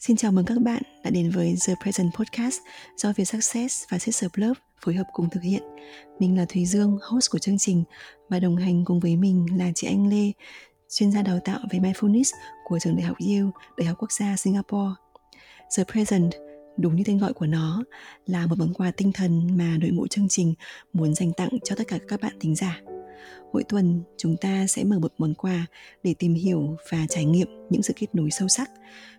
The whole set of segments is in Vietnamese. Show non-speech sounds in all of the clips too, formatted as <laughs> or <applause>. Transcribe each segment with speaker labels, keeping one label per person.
Speaker 1: Xin chào mừng các bạn đã đến với The Present Podcast do Việt Success và Sister Love phối hợp cùng thực hiện. Mình là Thùy Dương, host của chương trình và đồng hành cùng với mình là chị Anh Lê, chuyên gia đào tạo về mindfulness của trường đại học Yale, Đại học Quốc gia Singapore. The Present đúng như tên gọi của nó là một món quà tinh thần mà đội ngũ chương trình muốn dành tặng cho tất cả các bạn thính giả. Mỗi tuần chúng ta sẽ mở một món quà để tìm hiểu và trải nghiệm những sự kết nối sâu sắc,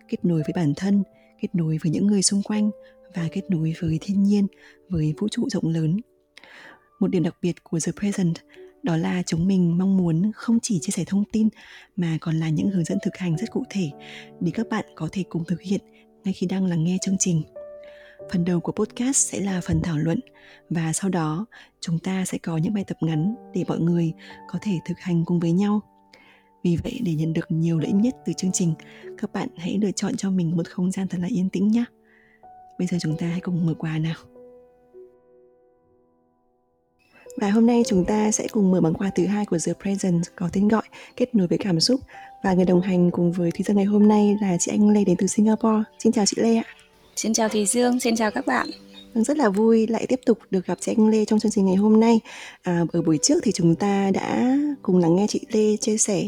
Speaker 1: kết nối với bản thân, kết nối với những người xung quanh và kết nối với thiên nhiên, với vũ trụ rộng lớn. Một điểm đặc biệt của The Present đó là chúng mình mong muốn không chỉ chia sẻ thông tin mà còn là những hướng dẫn thực hành rất cụ thể để các bạn có thể cùng thực hiện ngay khi đang lắng nghe chương trình. Phần đầu của podcast sẽ là phần thảo luận và sau đó chúng ta sẽ có những bài tập ngắn để mọi người có thể thực hành cùng với nhau. Vì vậy để nhận được nhiều lợi ích nhất từ chương trình, các bạn hãy lựa chọn cho mình một không gian thật là yên tĩnh nhé. Bây giờ chúng ta hãy cùng mở quà nào. Và hôm nay chúng ta sẽ cùng mở món quà thứ hai của The Present có tên gọi Kết nối với cảm xúc và người đồng hành cùng với Thúy Dân ngày hôm nay là chị Anh Lê đến từ Singapore. Xin chào chị Lê ạ.
Speaker 2: Xin chào Thùy Dương, xin chào các bạn.
Speaker 1: Vâng, rất là vui lại tiếp tục được gặp chị Anh Lê trong chương trình ngày hôm nay. À, ở buổi trước thì chúng ta đã cùng lắng nghe chị Lê chia sẻ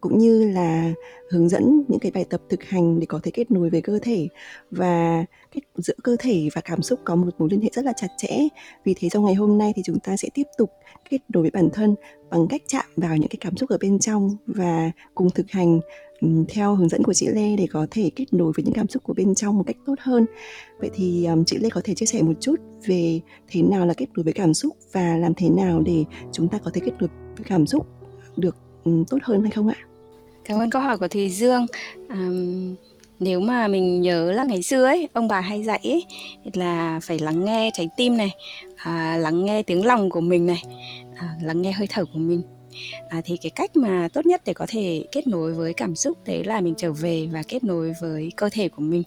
Speaker 1: cũng như là hướng dẫn những cái bài tập thực hành để có thể kết nối với cơ thể và kết giữa cơ thể và cảm xúc có một mối liên hệ rất là chặt chẽ. Vì thế trong ngày hôm nay thì chúng ta sẽ tiếp tục kết nối với bản thân bằng cách chạm vào những cái cảm xúc ở bên trong và cùng thực hành Ừ, theo hướng dẫn của chị Lê để có thể kết nối với những cảm xúc của bên trong một cách tốt hơn. Vậy thì um, chị Lê có thể chia sẻ một chút về thế nào là kết nối với cảm xúc và làm thế nào để chúng ta có thể kết nối với cảm xúc được um, tốt hơn hay không ạ?
Speaker 2: Cảm ơn câu hỏi của Thùy Dương. Um, nếu mà mình nhớ là ngày xưa ấy ông bà hay dạy ấy, là phải lắng nghe trái tim này à, lắng nghe tiếng lòng của mình này à, lắng nghe hơi thở của mình à, thì cái cách mà tốt nhất để có thể kết nối với cảm xúc đấy là mình trở về và kết nối với cơ thể của mình.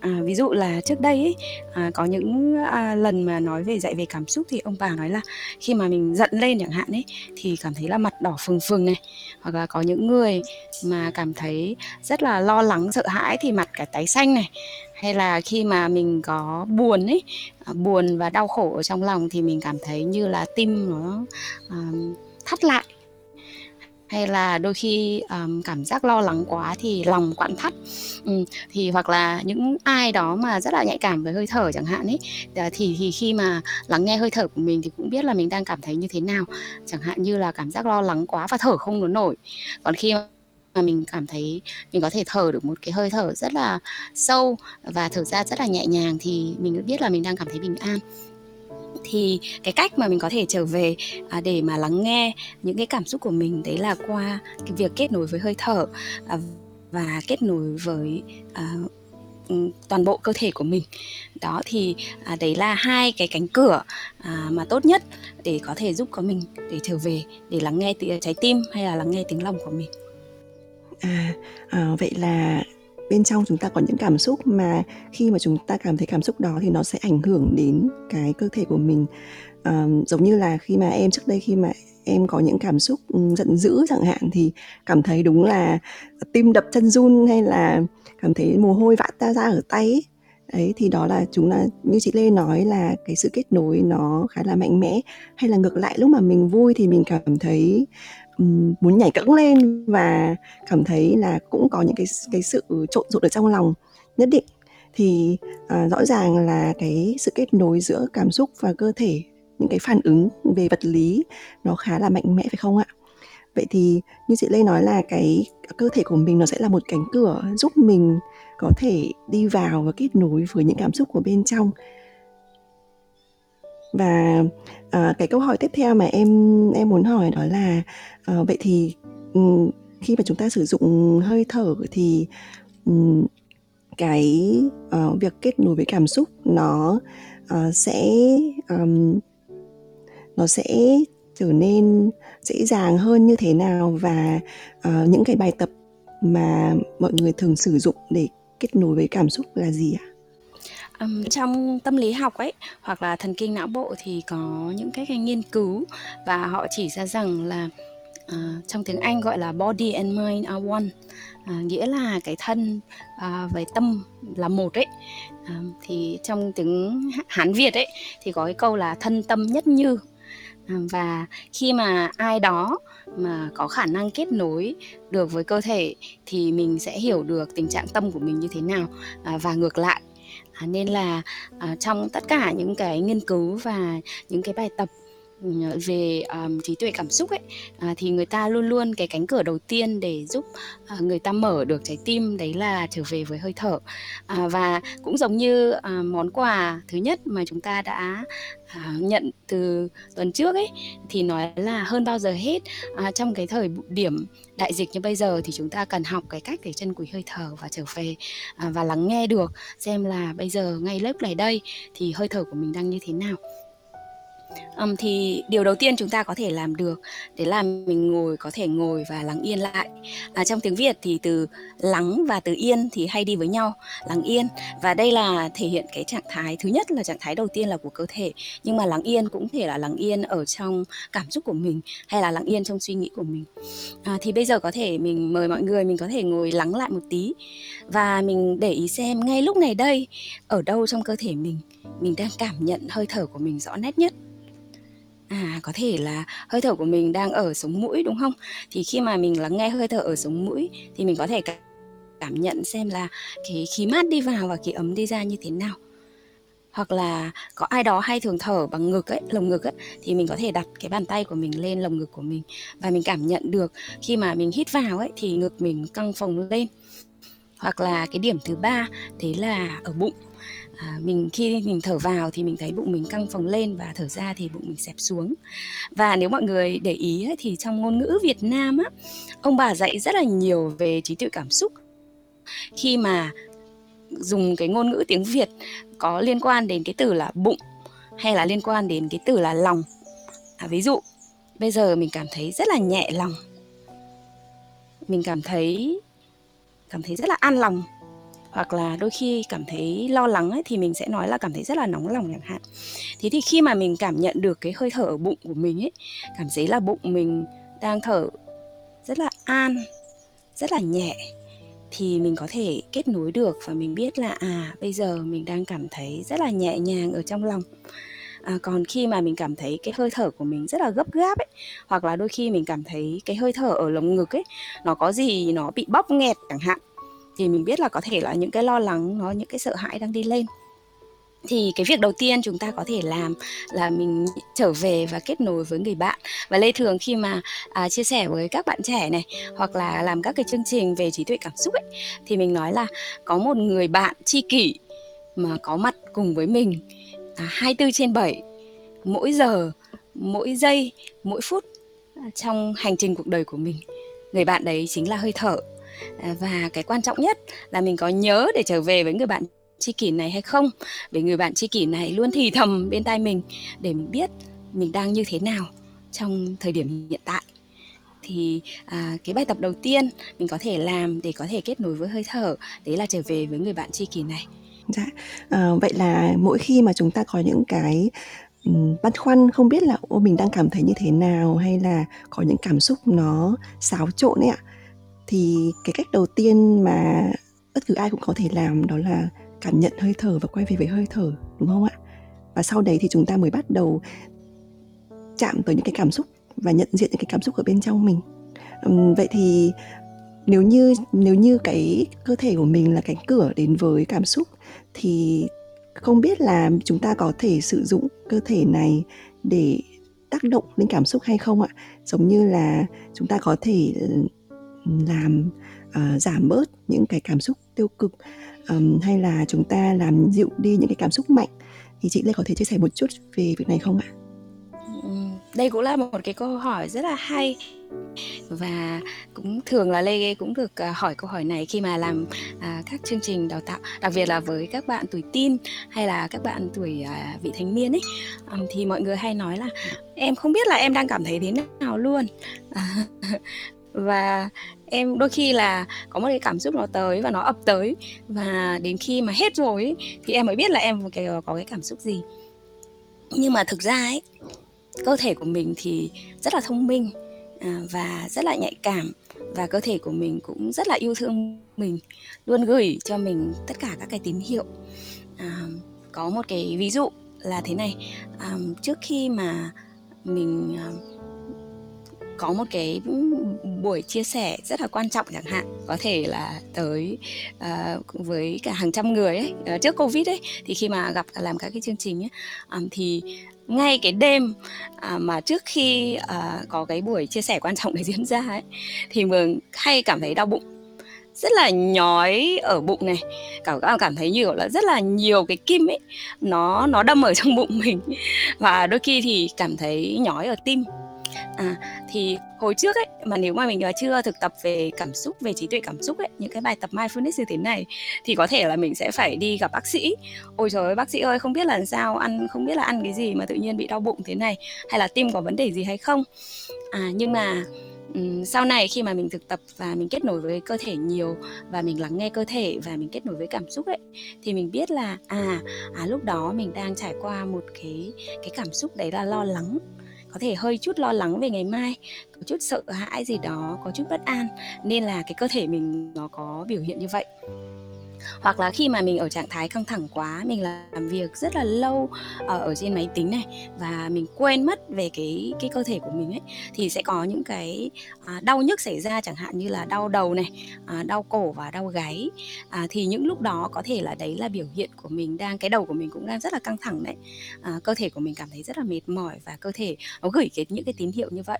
Speaker 2: À, ví dụ là trước đây ấy, à, có những à, lần mà nói về dạy về cảm xúc thì ông bà nói là khi mà mình giận lên chẳng hạn ấy thì cảm thấy là mặt đỏ phừng phừng này. Hoặc là có những người mà cảm thấy rất là lo lắng sợ hãi thì mặt cả tái xanh này. Hay là khi mà mình có buồn ấy à, buồn và đau khổ ở trong lòng thì mình cảm thấy như là tim nó uh, thắt lại hay là đôi khi um, cảm giác lo lắng quá thì lòng quặn thắt. Ừ, thì hoặc là những ai đó mà rất là nhạy cảm với hơi thở chẳng hạn ấy ờ, thì thì khi mà lắng nghe hơi thở của mình thì cũng biết là mình đang cảm thấy như thế nào. Chẳng hạn như là cảm giác lo lắng quá và thở không muốn nổi. Còn khi mà mình cảm thấy mình có thể thở được một cái hơi thở rất là sâu và thở ra rất là nhẹ nhàng thì mình biết là mình đang cảm thấy bình an thì cái cách mà mình có thể trở về à, để mà lắng nghe những cái cảm xúc của mình đấy là qua cái việc kết nối với hơi thở à, và kết nối với à, ừ, toàn bộ cơ thể của mình. Đó thì à, đấy là hai cái cánh cửa à, mà tốt nhất để có thể giúp có mình để trở về để lắng nghe t- trái tim hay là lắng nghe tiếng lòng của mình.
Speaker 1: À, à vậy là bên trong chúng ta có những cảm xúc mà khi mà chúng ta cảm thấy cảm xúc đó thì nó sẽ ảnh hưởng đến cái cơ thể của mình à, giống như là khi mà em trước đây khi mà em có những cảm xúc ừ, giận dữ chẳng hạn thì cảm thấy đúng là tim đập chân run hay là cảm thấy mồ hôi vã ta ra ở tay ấy. ấy thì đó là chúng là như chị Lê nói là cái sự kết nối nó khá là mạnh mẽ hay là ngược lại lúc mà mình vui thì mình cảm thấy muốn nhảy cẫng lên và cảm thấy là cũng có những cái cái sự trộn rộn ở trong lòng nhất định. Thì à, rõ ràng là cái sự kết nối giữa cảm xúc và cơ thể những cái phản ứng về vật lý nó khá là mạnh mẽ phải không ạ? Vậy thì như chị lê nói là cái cơ thể của mình nó sẽ là một cánh cửa giúp mình có thể đi vào và kết nối với những cảm xúc của bên trong và à, cái câu hỏi tiếp theo mà em em muốn hỏi đó là à, vậy thì um, khi mà chúng ta sử dụng hơi thở thì um, cái uh, việc kết nối với cảm xúc nó uh, sẽ um, nó sẽ trở nên dễ dàng hơn như thế nào và uh, những cái bài tập mà mọi người thường sử dụng để kết nối với cảm xúc là gì ạ?
Speaker 2: Um, trong tâm lý học ấy hoặc là thần kinh não bộ thì có những cái nghiên cứu và họ chỉ ra rằng là uh, trong tiếng Anh gọi là body and mind are one à, nghĩa là cái thân à, với tâm là một ấy. À, thì trong tiếng Hán Việt ấy thì có cái câu là thân tâm nhất như. Và khi mà ai đó mà có khả năng kết nối được với cơ thể thì mình sẽ hiểu được tình trạng tâm của mình như thế nào à, và ngược lại à, nên là à, trong tất cả những cái nghiên cứu và những cái bài tập Ừ, về um, trí tuệ cảm xúc ấy à, thì người ta luôn luôn cái cánh cửa đầu tiên để giúp à, người ta mở được trái tim đấy là trở về với hơi thở. À, và cũng giống như à, món quà thứ nhất mà chúng ta đã à, nhận từ tuần trước ấy thì nói là hơn bao giờ hết. À, trong cái thời điểm đại dịch như bây giờ thì chúng ta cần học cái cách để chân quý hơi thở và trở về à, và lắng nghe được xem là bây giờ ngay lớp này đây thì hơi thở của mình đang như thế nào um, thì điều đầu tiên chúng ta có thể làm được để làm mình ngồi có thể ngồi và lắng yên lại. À, trong tiếng việt thì từ lắng và từ yên thì hay đi với nhau lắng yên. Và đây là thể hiện cái trạng thái thứ nhất là trạng thái đầu tiên là của cơ thể. Nhưng mà lắng yên cũng thể là lắng yên ở trong cảm xúc của mình hay là lắng yên trong suy nghĩ của mình. À, thì bây giờ có thể mình mời mọi người mình có thể ngồi lắng lại một tí. Và mình để ý xem ngay lúc này đây ở đâu trong cơ thể mình mình đang cảm nhận hơi thở của mình rõ nét nhất. À, có thể là hơi thở của mình đang ở sống mũi đúng không? Thì khi mà mình lắng nghe hơi thở ở sống mũi thì mình có thể cảm nhận xem là cái khí mát đi vào và khí ấm đi ra như thế nào. Hoặc là có ai đó hay thường thở bằng ngực ấy, lồng ngực ấy thì mình có thể đặt cái bàn tay của mình lên lồng ngực của mình và mình cảm nhận được khi mà mình hít vào ấy thì ngực mình căng phồng lên. Hoặc là cái điểm thứ ba thế là ở bụng. À, mình khi mình thở vào thì mình thấy bụng mình căng phồng lên và thở ra thì bụng mình xẹp xuống. Và nếu mọi người để ý ấy, thì trong ngôn ngữ Việt Nam á ông bà dạy rất là nhiều về trí tuệ cảm xúc. Khi mà dùng cái ngôn ngữ tiếng Việt có liên quan đến cái từ là bụng hay là liên quan đến cái từ là lòng. À, ví dụ bây giờ mình cảm thấy rất là nhẹ lòng. Mình cảm thấy cảm thấy rất là an lòng. Hoặc là đôi khi cảm thấy lo lắng ấy, thì mình sẽ nói là cảm thấy rất là nóng lòng chẳng hạn. Thế thì khi mà mình cảm nhận được cái hơi thở ở bụng của mình ấy cảm thấy là bụng mình đang thở rất là an rất là nhẹ thì mình có thể kết nối được và mình biết là à bây giờ mình đang cảm thấy rất là nhẹ nhàng ở trong lòng à, còn khi mà mình cảm thấy cái hơi thở của mình rất là gấp gáp ấy hoặc là đôi khi mình cảm thấy cái hơi thở ở lồng ngực ấy nó có gì nó bị bóp nghẹt chẳng hạn thì mình biết là có thể là những cái lo lắng nó những cái sợ hãi đang đi lên. Thì cái việc đầu tiên chúng ta có thể làm là mình trở về và kết nối với người bạn. Và lê thường khi mà à, chia sẻ với các bạn trẻ này hoặc là làm các cái chương trình về trí tuệ cảm xúc ấy thì mình nói là có một người bạn tri kỷ mà có mặt cùng với mình. À, 24 trên 7 mỗi giờ mỗi giây mỗi phút à, trong hành trình cuộc đời của mình. Người bạn đấy chính là hơi thở. À, và cái quan trọng nhất là mình có nhớ để trở về với người bạn tri kỷ này hay không? Để người bạn tri kỷ này luôn thì thầm bên tai mình để mình biết mình đang như thế nào trong thời điểm hiện tại. Thì à, cái bài tập đầu tiên mình có thể làm để có thể kết nối với hơi thở đấy là trở về với người bạn tri kỷ này
Speaker 1: dạ. À, vậy là mỗi khi mà chúng ta có những cái um, băn khoăn không biết là ô mình đang cảm thấy như thế nào? hay là có những cảm xúc nó xáo trộn ấy ạ thì cái cách đầu tiên mà bất cứ ai cũng có thể làm đó là cảm nhận hơi thở và quay về với hơi thở đúng không ạ? Và sau đấy thì chúng ta mới bắt đầu chạm tới những cái cảm xúc và nhận diện những cái cảm xúc ở bên trong mình. Um, vậy thì nếu như nếu như cái cơ thể của mình là cánh cửa đến với cảm xúc thì không biết là chúng ta có thể sử dụng cơ thể này để tác động lên cảm xúc hay không ạ? Giống như là chúng ta có thể ừ, làm uh, giảm bớt những cái cảm xúc tiêu cực um, hay là chúng ta làm dịu đi những cái cảm xúc mạnh. Thì chị Lê có thể chia sẻ một chút về việc này không ạ?
Speaker 2: Ừ, đây cũng là một cái câu hỏi rất là hay và cũng thường là Lê cũng được à, hỏi câu hỏi này khi mà làm à, các chương trình đào tạo đặc biệt là với các bạn tuổi teen hay là các bạn tuổi à, vị thành niên ấy. Um, thì mọi người hay nói là em không biết là em đang cảm thấy thế nào luôn. <laughs> Và em đôi khi là có một cái cảm xúc nó tới và nó ập tới. Và đến khi mà hết rồi ấy, thì em mới biết là em ờ, có cái cảm xúc gì. Nhưng mà thực ra ấy cơ thể của mình thì rất là thông minh. À, và rất là nhạy cảm. Và cơ thể của mình cũng rất là yêu thương mình luôn gửi cho mình tất cả các cái tín hiệu. À, có một cái ví dụ là thế này. À, trước khi mà mình à, có một cái buổi chia sẻ rất là quan trọng chẳng hạn có thể là tới uh, với cả hàng trăm người ấy uh, trước covid ấy thì khi mà gặp làm các cái chương trình ấy um, thì ngay cái đêm à, mà trước khi à, có cái buổi chia sẻ quan trọng để <laughs> diễn ra ấy thì mường hay cảm thấy đau bụng. Rất là nhói ở bụng này cảm cảm thấy như là rất là nhiều cái kim ấy nó nó đâm ở trong <laughs> bụng mình. Và đôi khi thì cảm thấy nhói ở tim. À, thì hồi trước ấy mà nếu mà mình à, chưa thực tập về cảm xúc về trí tuệ cảm xúc ấy những cái bài tập mindfulness như thế này thì có thể là mình sẽ phải đi gặp bác sĩ. Ôi trời ơi bác sĩ ơi không biết là sao ăn không biết là ăn cái gì mà tự nhiên bị đau bụng thế này hay là tim có vấn đề gì hay không. À nhưng mà um, sau này khi mà mình thực tập và mình kết nối với cơ thể nhiều và mình lắng nghe cơ thể và mình kết nối với cảm xúc ấy thì mình biết là à, à lúc đó mình đang trải qua một cái cái cảm xúc đấy là lo lắng có thể hơi chút lo lắng về ngày mai có chút sợ hãi gì đó có chút bất an nên là cái cơ thể mình nó có biểu hiện như vậy. Hoặc là khi mà mình ở trạng thái căng thẳng quá mình làm việc rất là lâu ở, ở trên máy tính này và mình quên mất về cái cái cơ thể của mình ấy thì sẽ có những cái à, đau nhức xảy ra chẳng hạn như là đau đầu này à, đau cổ và đau gáy. À, thì những lúc đó có thể là đấy là biểu hiện của mình đang cái đầu của mình cũng đang rất là căng thẳng đấy. À, cơ thể của mình cảm thấy rất là mệt mỏi và cơ thể nó gửi cái những cái tín hiệu như vậy.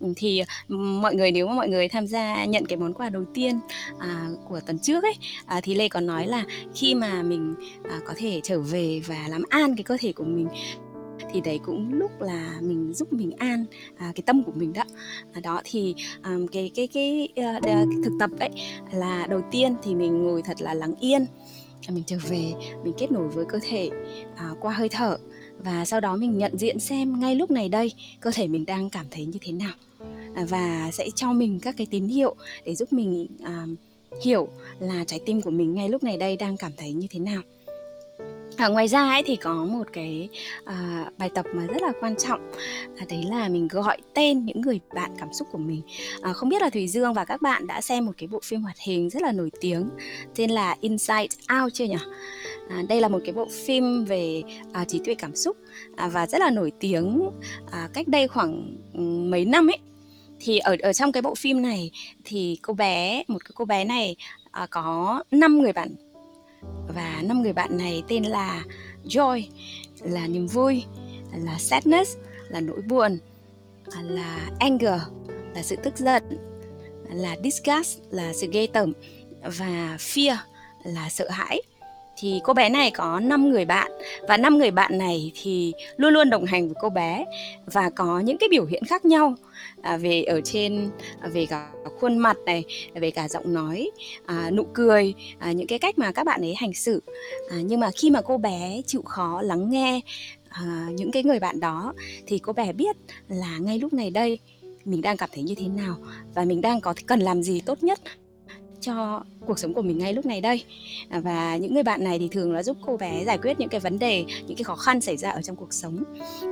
Speaker 2: Ừ, thì ừ, mọi người nếu mà mọi người tham gia nhận cái món quà đầu tiên à, của tuần trước ấy à, thì lê còn nói là khi mà mình à, có thể trở về và làm an cái cơ thể của mình thì đấy cũng lúc là mình giúp mình an à, cái tâm của mình đó. À, đó thì um, cái cái cái, ờ, uh, cái thực tập ấy là đầu tiên thì mình ngồi thật là lắng yên à, mình trở về mình kết nối với cơ thể à, qua hơi thở và sau đó mình nhận diện xem ngay lúc này đây cơ thể mình đang cảm thấy như thế nào à, và sẽ cho mình các cái tín hiệu để giúp mình à, hiểu là trái tim của mình ngay lúc này đây đang cảm thấy như thế nào. À, ngoài ra ấy thì có một cái à, bài tập mà rất là quan trọng à, đấy là mình gọi tên những người bạn cảm xúc của mình. À, không biết là thùy dương và các bạn đã xem một cái bộ phim hoạt hình rất là nổi tiếng tên là Inside Out chưa nhỉ? À, đây là một cái bộ phim về à, trí tuệ cảm xúc à, và rất là nổi tiếng à, cách đây khoảng ừ, mấy năm ấy. Thì ở ở trong cái bộ phim này thì cô bé một cái cô bé này à, có 5 người bạn và năm người bạn này tên là joy, là niềm vui, là sadness, là nỗi buồn, là anger, là sự tức giận, là disgust, là sự ghê tởm, và fear, là sợ hãi. Thì cô bé này có 5 người bạn, và năm người bạn này thì luôn luôn đồng hành với cô bé và có những cái biểu hiện khác nhau à, về ở trên à, về cả khuôn mặt này về cả giọng nói à, nụ cười à, những cái cách mà các bạn ấy hành xử. À, nhưng mà khi mà cô bé chịu khó lắng nghe à, những cái người bạn đó thì cô bé biết là ngay lúc này đây mình đang cảm thấy như thế nào và mình đang có cần làm gì tốt nhất cho cuộc sống của mình ngay lúc này đây. À, và những người bạn này thì thường là giúp cô bé giải quyết những cái vấn đề những cái khó khăn xảy ra ở trong cuộc sống.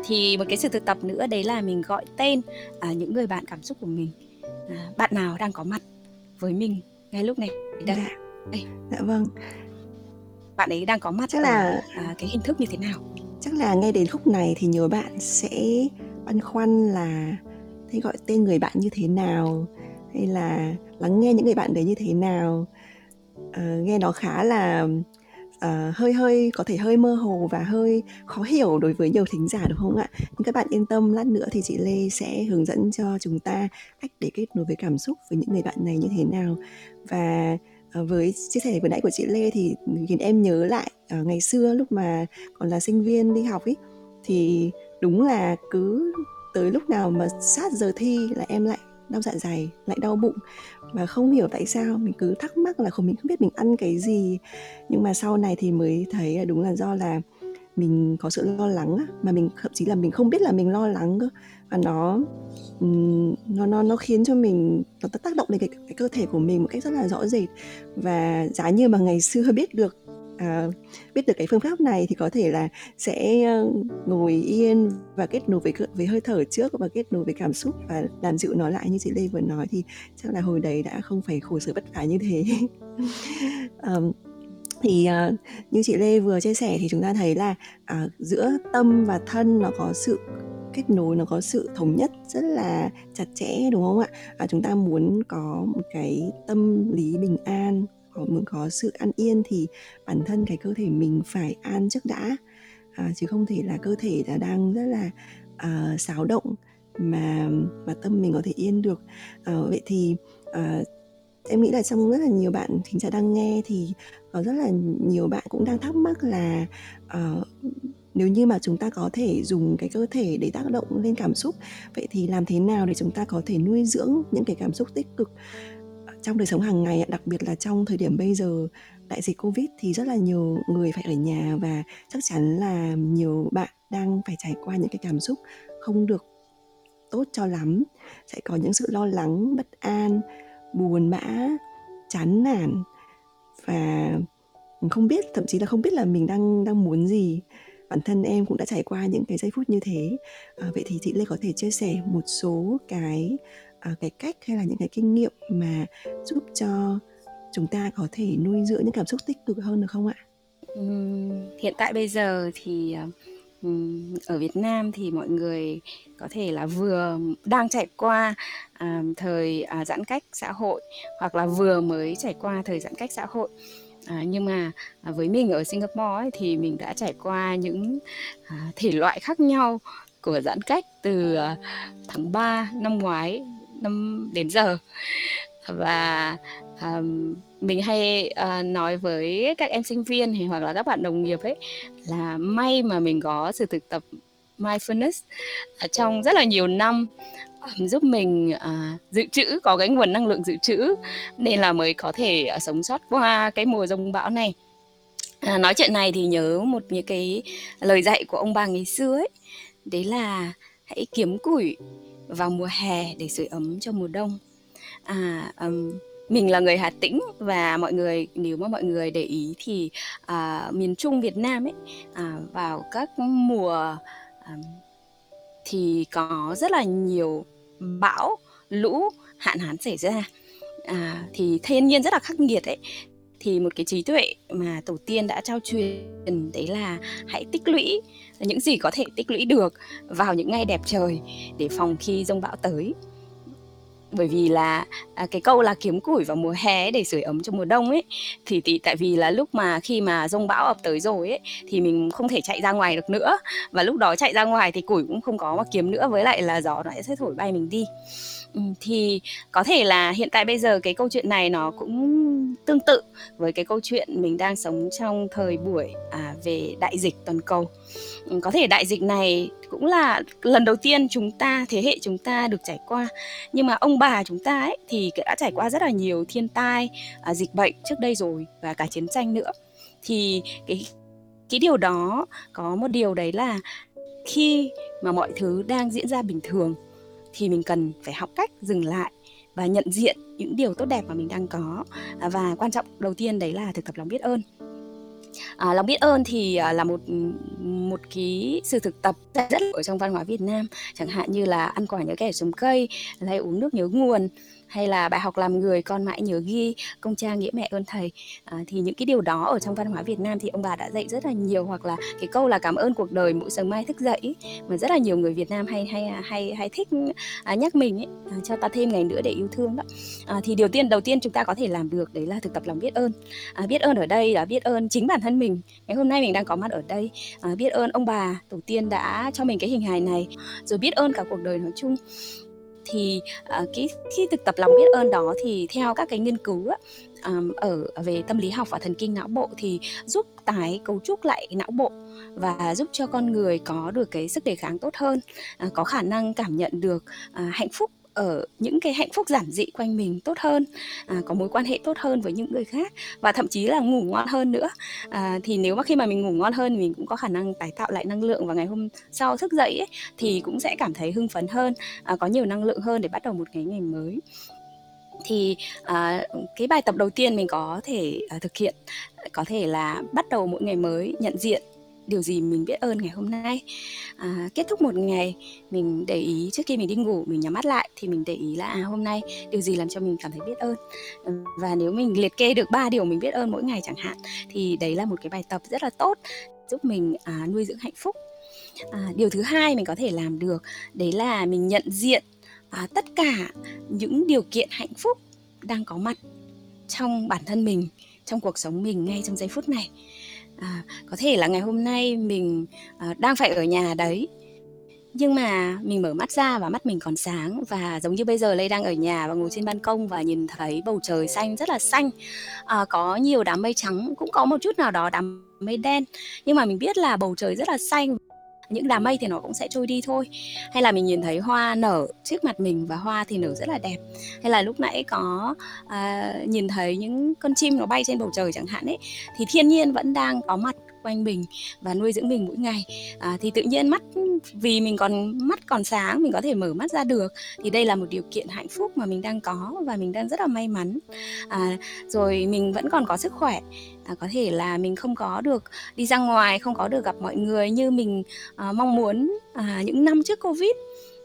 Speaker 2: Thì một cái sự thực tập nữa đấy là mình gọi tên à, những người bạn cảm xúc của mình. À, bạn nào đang có mặt với mình ngay lúc này đây?
Speaker 1: Dạ. đây. Dạ vâng.
Speaker 2: Bạn ấy đang có mặt chắc là à, cái hình thức như thế nào?
Speaker 1: Chắc là ngay đến khúc này thì nhiều bạn sẽ băn khoăn là thế gọi tên người bạn như thế nào? Hay là lắng nghe những người bạn đấy như thế nào? Uh, nghe nó khá là uh, hơi hơi có thể hơi mơ hồ và hơi khó hiểu đối với nhiều thính giả đúng không ạ? Nhưng các bạn yên tâm lát nữa thì chị lê sẽ hướng dẫn cho chúng ta cách để kết nối với cảm xúc với những người bạn này như thế nào. Và uh, với chia sẻ vừa nãy của chị lê thì khiến em nhớ lại uh, ngày xưa lúc mà còn là sinh viên đi học ấy thì đúng là cứ tới lúc nào mà sát giờ thi là em lại đau dạ dày lại đau bụng. Và không hiểu tại sao mình cứ thắc mắc là không mình không biết mình ăn cái gì. Nhưng mà sau này thì mới thấy là đúng là do là mình có sự lo lắng mà mình thậm chí là mình không biết là mình lo lắng cơ. Và nó nó nó nó khiến cho mình nó tác động đến cái, cái cơ thể của mình một cách rất là rõ rệt. Và giá như mà ngày xưa <laughs> biết được à, biết được cái phương pháp này thì có thể là sẽ ờ, ngồi yên và kết nối với với hơi thở trước và kết nối với cảm xúc và làm dịu nó lại như chị Lê vừa nói thì chắc là hồi đấy đã không phải khổ sở vất vả như thế. <laughs> À, thì uh, như chị Lê vừa chia sẻ thì chúng ta thấy là uh, giữa tâm và thân nó có sự kết nối nó có sự thống nhất rất là chặt chẽ đúng không ạ? À, chúng ta muốn có một cái tâm lý bình an Ờ, muốn có sự an yên thì bản thân cái cơ thể mình phải an trước đã. À, chứ không thể là cơ thể là đang rất là uh, xáo động mà mà tâm mình có thể yên được. À, vậy thì uh, em nghĩ là trong rất là nhiều bạn thính giả đang nghe thì có rất là nhiều bạn cũng đang thắc mắc là uh, nếu như mà chúng ta có thể dùng cái cơ thể để tác động lên cảm xúc vậy thì làm thế nào để chúng ta có thể nuôi dưỡng những cái cảm xúc tích cực? Trong đời sống hàng ngày đặc biệt là trong thời điểm bây giờ đại dịch covid thì rất là nhiều người phải ở nhà và chắc chắn là nhiều bạn đang phải trải qua những cái cảm xúc không được tốt cho lắm. Sẽ có những sự lo lắng bất an buồn bã chán nản và không biết thậm chí là không biết là mình đang đang muốn gì. Bản thân em cũng đã trải qua những cái giây phút như thế. À, vậy thì chị lê có thể chia sẻ một số cái À, cái cách hay là những cái kinh nghiệm mà giúp cho chúng ta có thể nuôi dưỡng những cảm xúc tích cực hơn được không ạ?
Speaker 2: Uhm, hiện tại bây giờ thì um, ở Việt Nam thì mọi người có thể là vừa đang trải qua uh, thời uh, giãn cách xã hội hoặc là vừa mới trải qua thời giãn cách xã hội À, nhưng mà à, với mình ở Singapore ấy, thì mình đã trải qua những à, thể loại khác nhau của giãn cách từ à, tháng 3 năm ngoái năm đến giờ. Và um, mình hay uh, nói với các em sinh viên hay hoặc là các bạn đồng nghiệp ấy là may mà mình có sự thực tập mindfulness ở trong rất là nhiều năm giúp mình uh, dự trữ có cái nguồn năng lượng dự trữ nên là mới có thể uh, sống sót qua cái mùa rông bão này. À, nói chuyện này thì nhớ một những cái lời dạy của ông bà ngày xưa ấy đấy là hãy kiếm củi vào mùa hè để sưởi ấm cho mùa đông. À um, mình là người Hà Tĩnh và mọi người nếu mà mọi người để ý thì à, miền Trung Việt Nam ấy à, vào các mùa à, thì có rất là nhiều bão lũ hạn hán xảy ra. À, thì thiên nhiên rất là khắc nghiệt ấy. Thì một cái trí tuệ mà tổ tiên đã trao truyền đấy là hãy tích lũy những gì có thể tích lũy được vào những ngày đẹp trời để phòng khi rông bão tới. Bởi vì là à, cái câu là kiếm củi vào mùa hè để sưởi ấm cho mùa đông ấy thì, thì tại vì là lúc mà khi mà rông bão ập tới rồi ấy thì mình không thể chạy ra ngoài được nữa. Và lúc đó chạy ra ngoài thì củi cũng không có mà kiếm nữa với lại là gió nó sẽ thổi bay mình đi thì có thể là hiện tại bây giờ cái câu chuyện này nó cũng tương tự với cái câu chuyện mình đang sống trong thời buổi à, về đại dịch toàn cầu. Có thể đại dịch này cũng là lần đầu tiên chúng ta thế hệ chúng ta được trải qua. Nhưng mà ông bà chúng ta ấy thì đã trải qua rất là nhiều thiên tai à, dịch bệnh trước đây rồi và cả chiến tranh nữa. Thì cái cái điều đó có một điều đấy là khi mà mọi thứ đang diễn ra bình thường thì mình cần phải học cách dừng lại và nhận diện những điều tốt đẹp mà mình đang có. À, và quan trọng đầu tiên đấy là thực tập lòng biết ơn. À, lòng biết ơn thì à, là một một cái sự thực tập rất ở trong văn hóa Việt Nam. Chẳng hạn như là ăn quả nhớ kẻ trồng cây hay uống nước nhớ nguồn hay là bài học làm người con mãi nhớ ghi công cha nghĩa mẹ ơn thầy. À, thì những cái điều đó ở trong văn hóa Việt Nam thì ông bà đã dạy rất là nhiều hoặc là cái câu là cảm ơn cuộc đời mỗi sớm mai thức dậy mà rất là nhiều người Việt Nam hay hay hay hay thích à, nhắc mình ấy, à, cho ta thêm ngày nữa để yêu thương đó. À, thì điều tiên đầu tiên chúng ta có thể làm được đấy là thực tập lòng biết ơn. À, biết ơn ở đây là biết ơn chính bản thân mình. Ngày hôm nay mình đang có mặt ở đây à, biết ơn ông bà tổ tiên đã cho mình cái hình hài này rồi biết ơn cả cuộc đời nói chung thì uh, cái khi thực tập lòng biết ơn đó thì theo các cái nghiên cứu um, ở về tâm lý học và thần kinh não bộ thì giúp tái cấu trúc lại não bộ và giúp cho con người có được cái sức đề kháng tốt hơn uh, có khả năng cảm nhận được uh, hạnh phúc ở những cái hạnh phúc giản dị quanh mình tốt hơn à, có mối quan hệ tốt hơn với những người khác và thậm chí là ngủ ngon hơn nữa. À, thì nếu mà khi mà mình ngủ ngon hơn mình cũng có khả năng tái tạo lại năng lượng và ngày hôm sau thức dậy ấy, thì cũng sẽ cảm thấy hưng phấn hơn à, có nhiều năng lượng hơn để bắt đầu một cái ngày mới. Thì à, cái bài tập đầu tiên mình có thể à, thực hiện có thể là bắt đầu mỗi ngày mới nhận diện điều gì mình biết ơn ngày hôm nay. À, kết thúc một ngày mình để ý trước khi mình đi ngủ mình nhắm mắt lại thì mình để ý là à, hôm nay điều gì làm cho mình cảm thấy biết ơn. Và nếu mình liệt kê được ba điều mình biết ơn mỗi ngày chẳng hạn thì đấy là một cái bài tập rất là tốt giúp mình à, nuôi dưỡng hạnh phúc. À, điều thứ hai mình có thể làm được đấy là mình nhận diện à, tất cả những điều kiện hạnh phúc đang có mặt trong bản thân mình trong cuộc sống mình ngay trong giây phút này à, có thể là ngày hôm nay mình à, đang phải ở nhà đấy. Nhưng mà mình mở mắt ra và mắt mình còn sáng và giống như bây giờ lê đang ở nhà và ngồi trên ban công và nhìn thấy bầu trời xanh rất là xanh. À, có nhiều đám mây trắng cũng có một chút nào đó đám mây đen. Nhưng mà mình biết là bầu trời rất là xanh những đám mây thì nó cũng sẽ trôi đi thôi. Hay là mình nhìn thấy hoa nở trước mặt mình và hoa thì nở rất là đẹp. Hay là lúc nãy có uh, nhìn thấy những con chim nó bay trên bầu trời chẳng hạn ấy thì thiên nhiên vẫn đang có mặt quanh mình và nuôi dưỡng mình mỗi ngày. À, thì tự nhiên mắt vì mình còn mắt còn sáng mình có thể mở mắt ra được thì đây là một điều kiện hạnh phúc mà mình đang có và mình đang rất là may mắn. À, rồi mình vẫn còn có sức khỏe. À, có thể là mình không có được đi ra ngoài không có được gặp mọi người như mình à, mong muốn à, những năm trước covid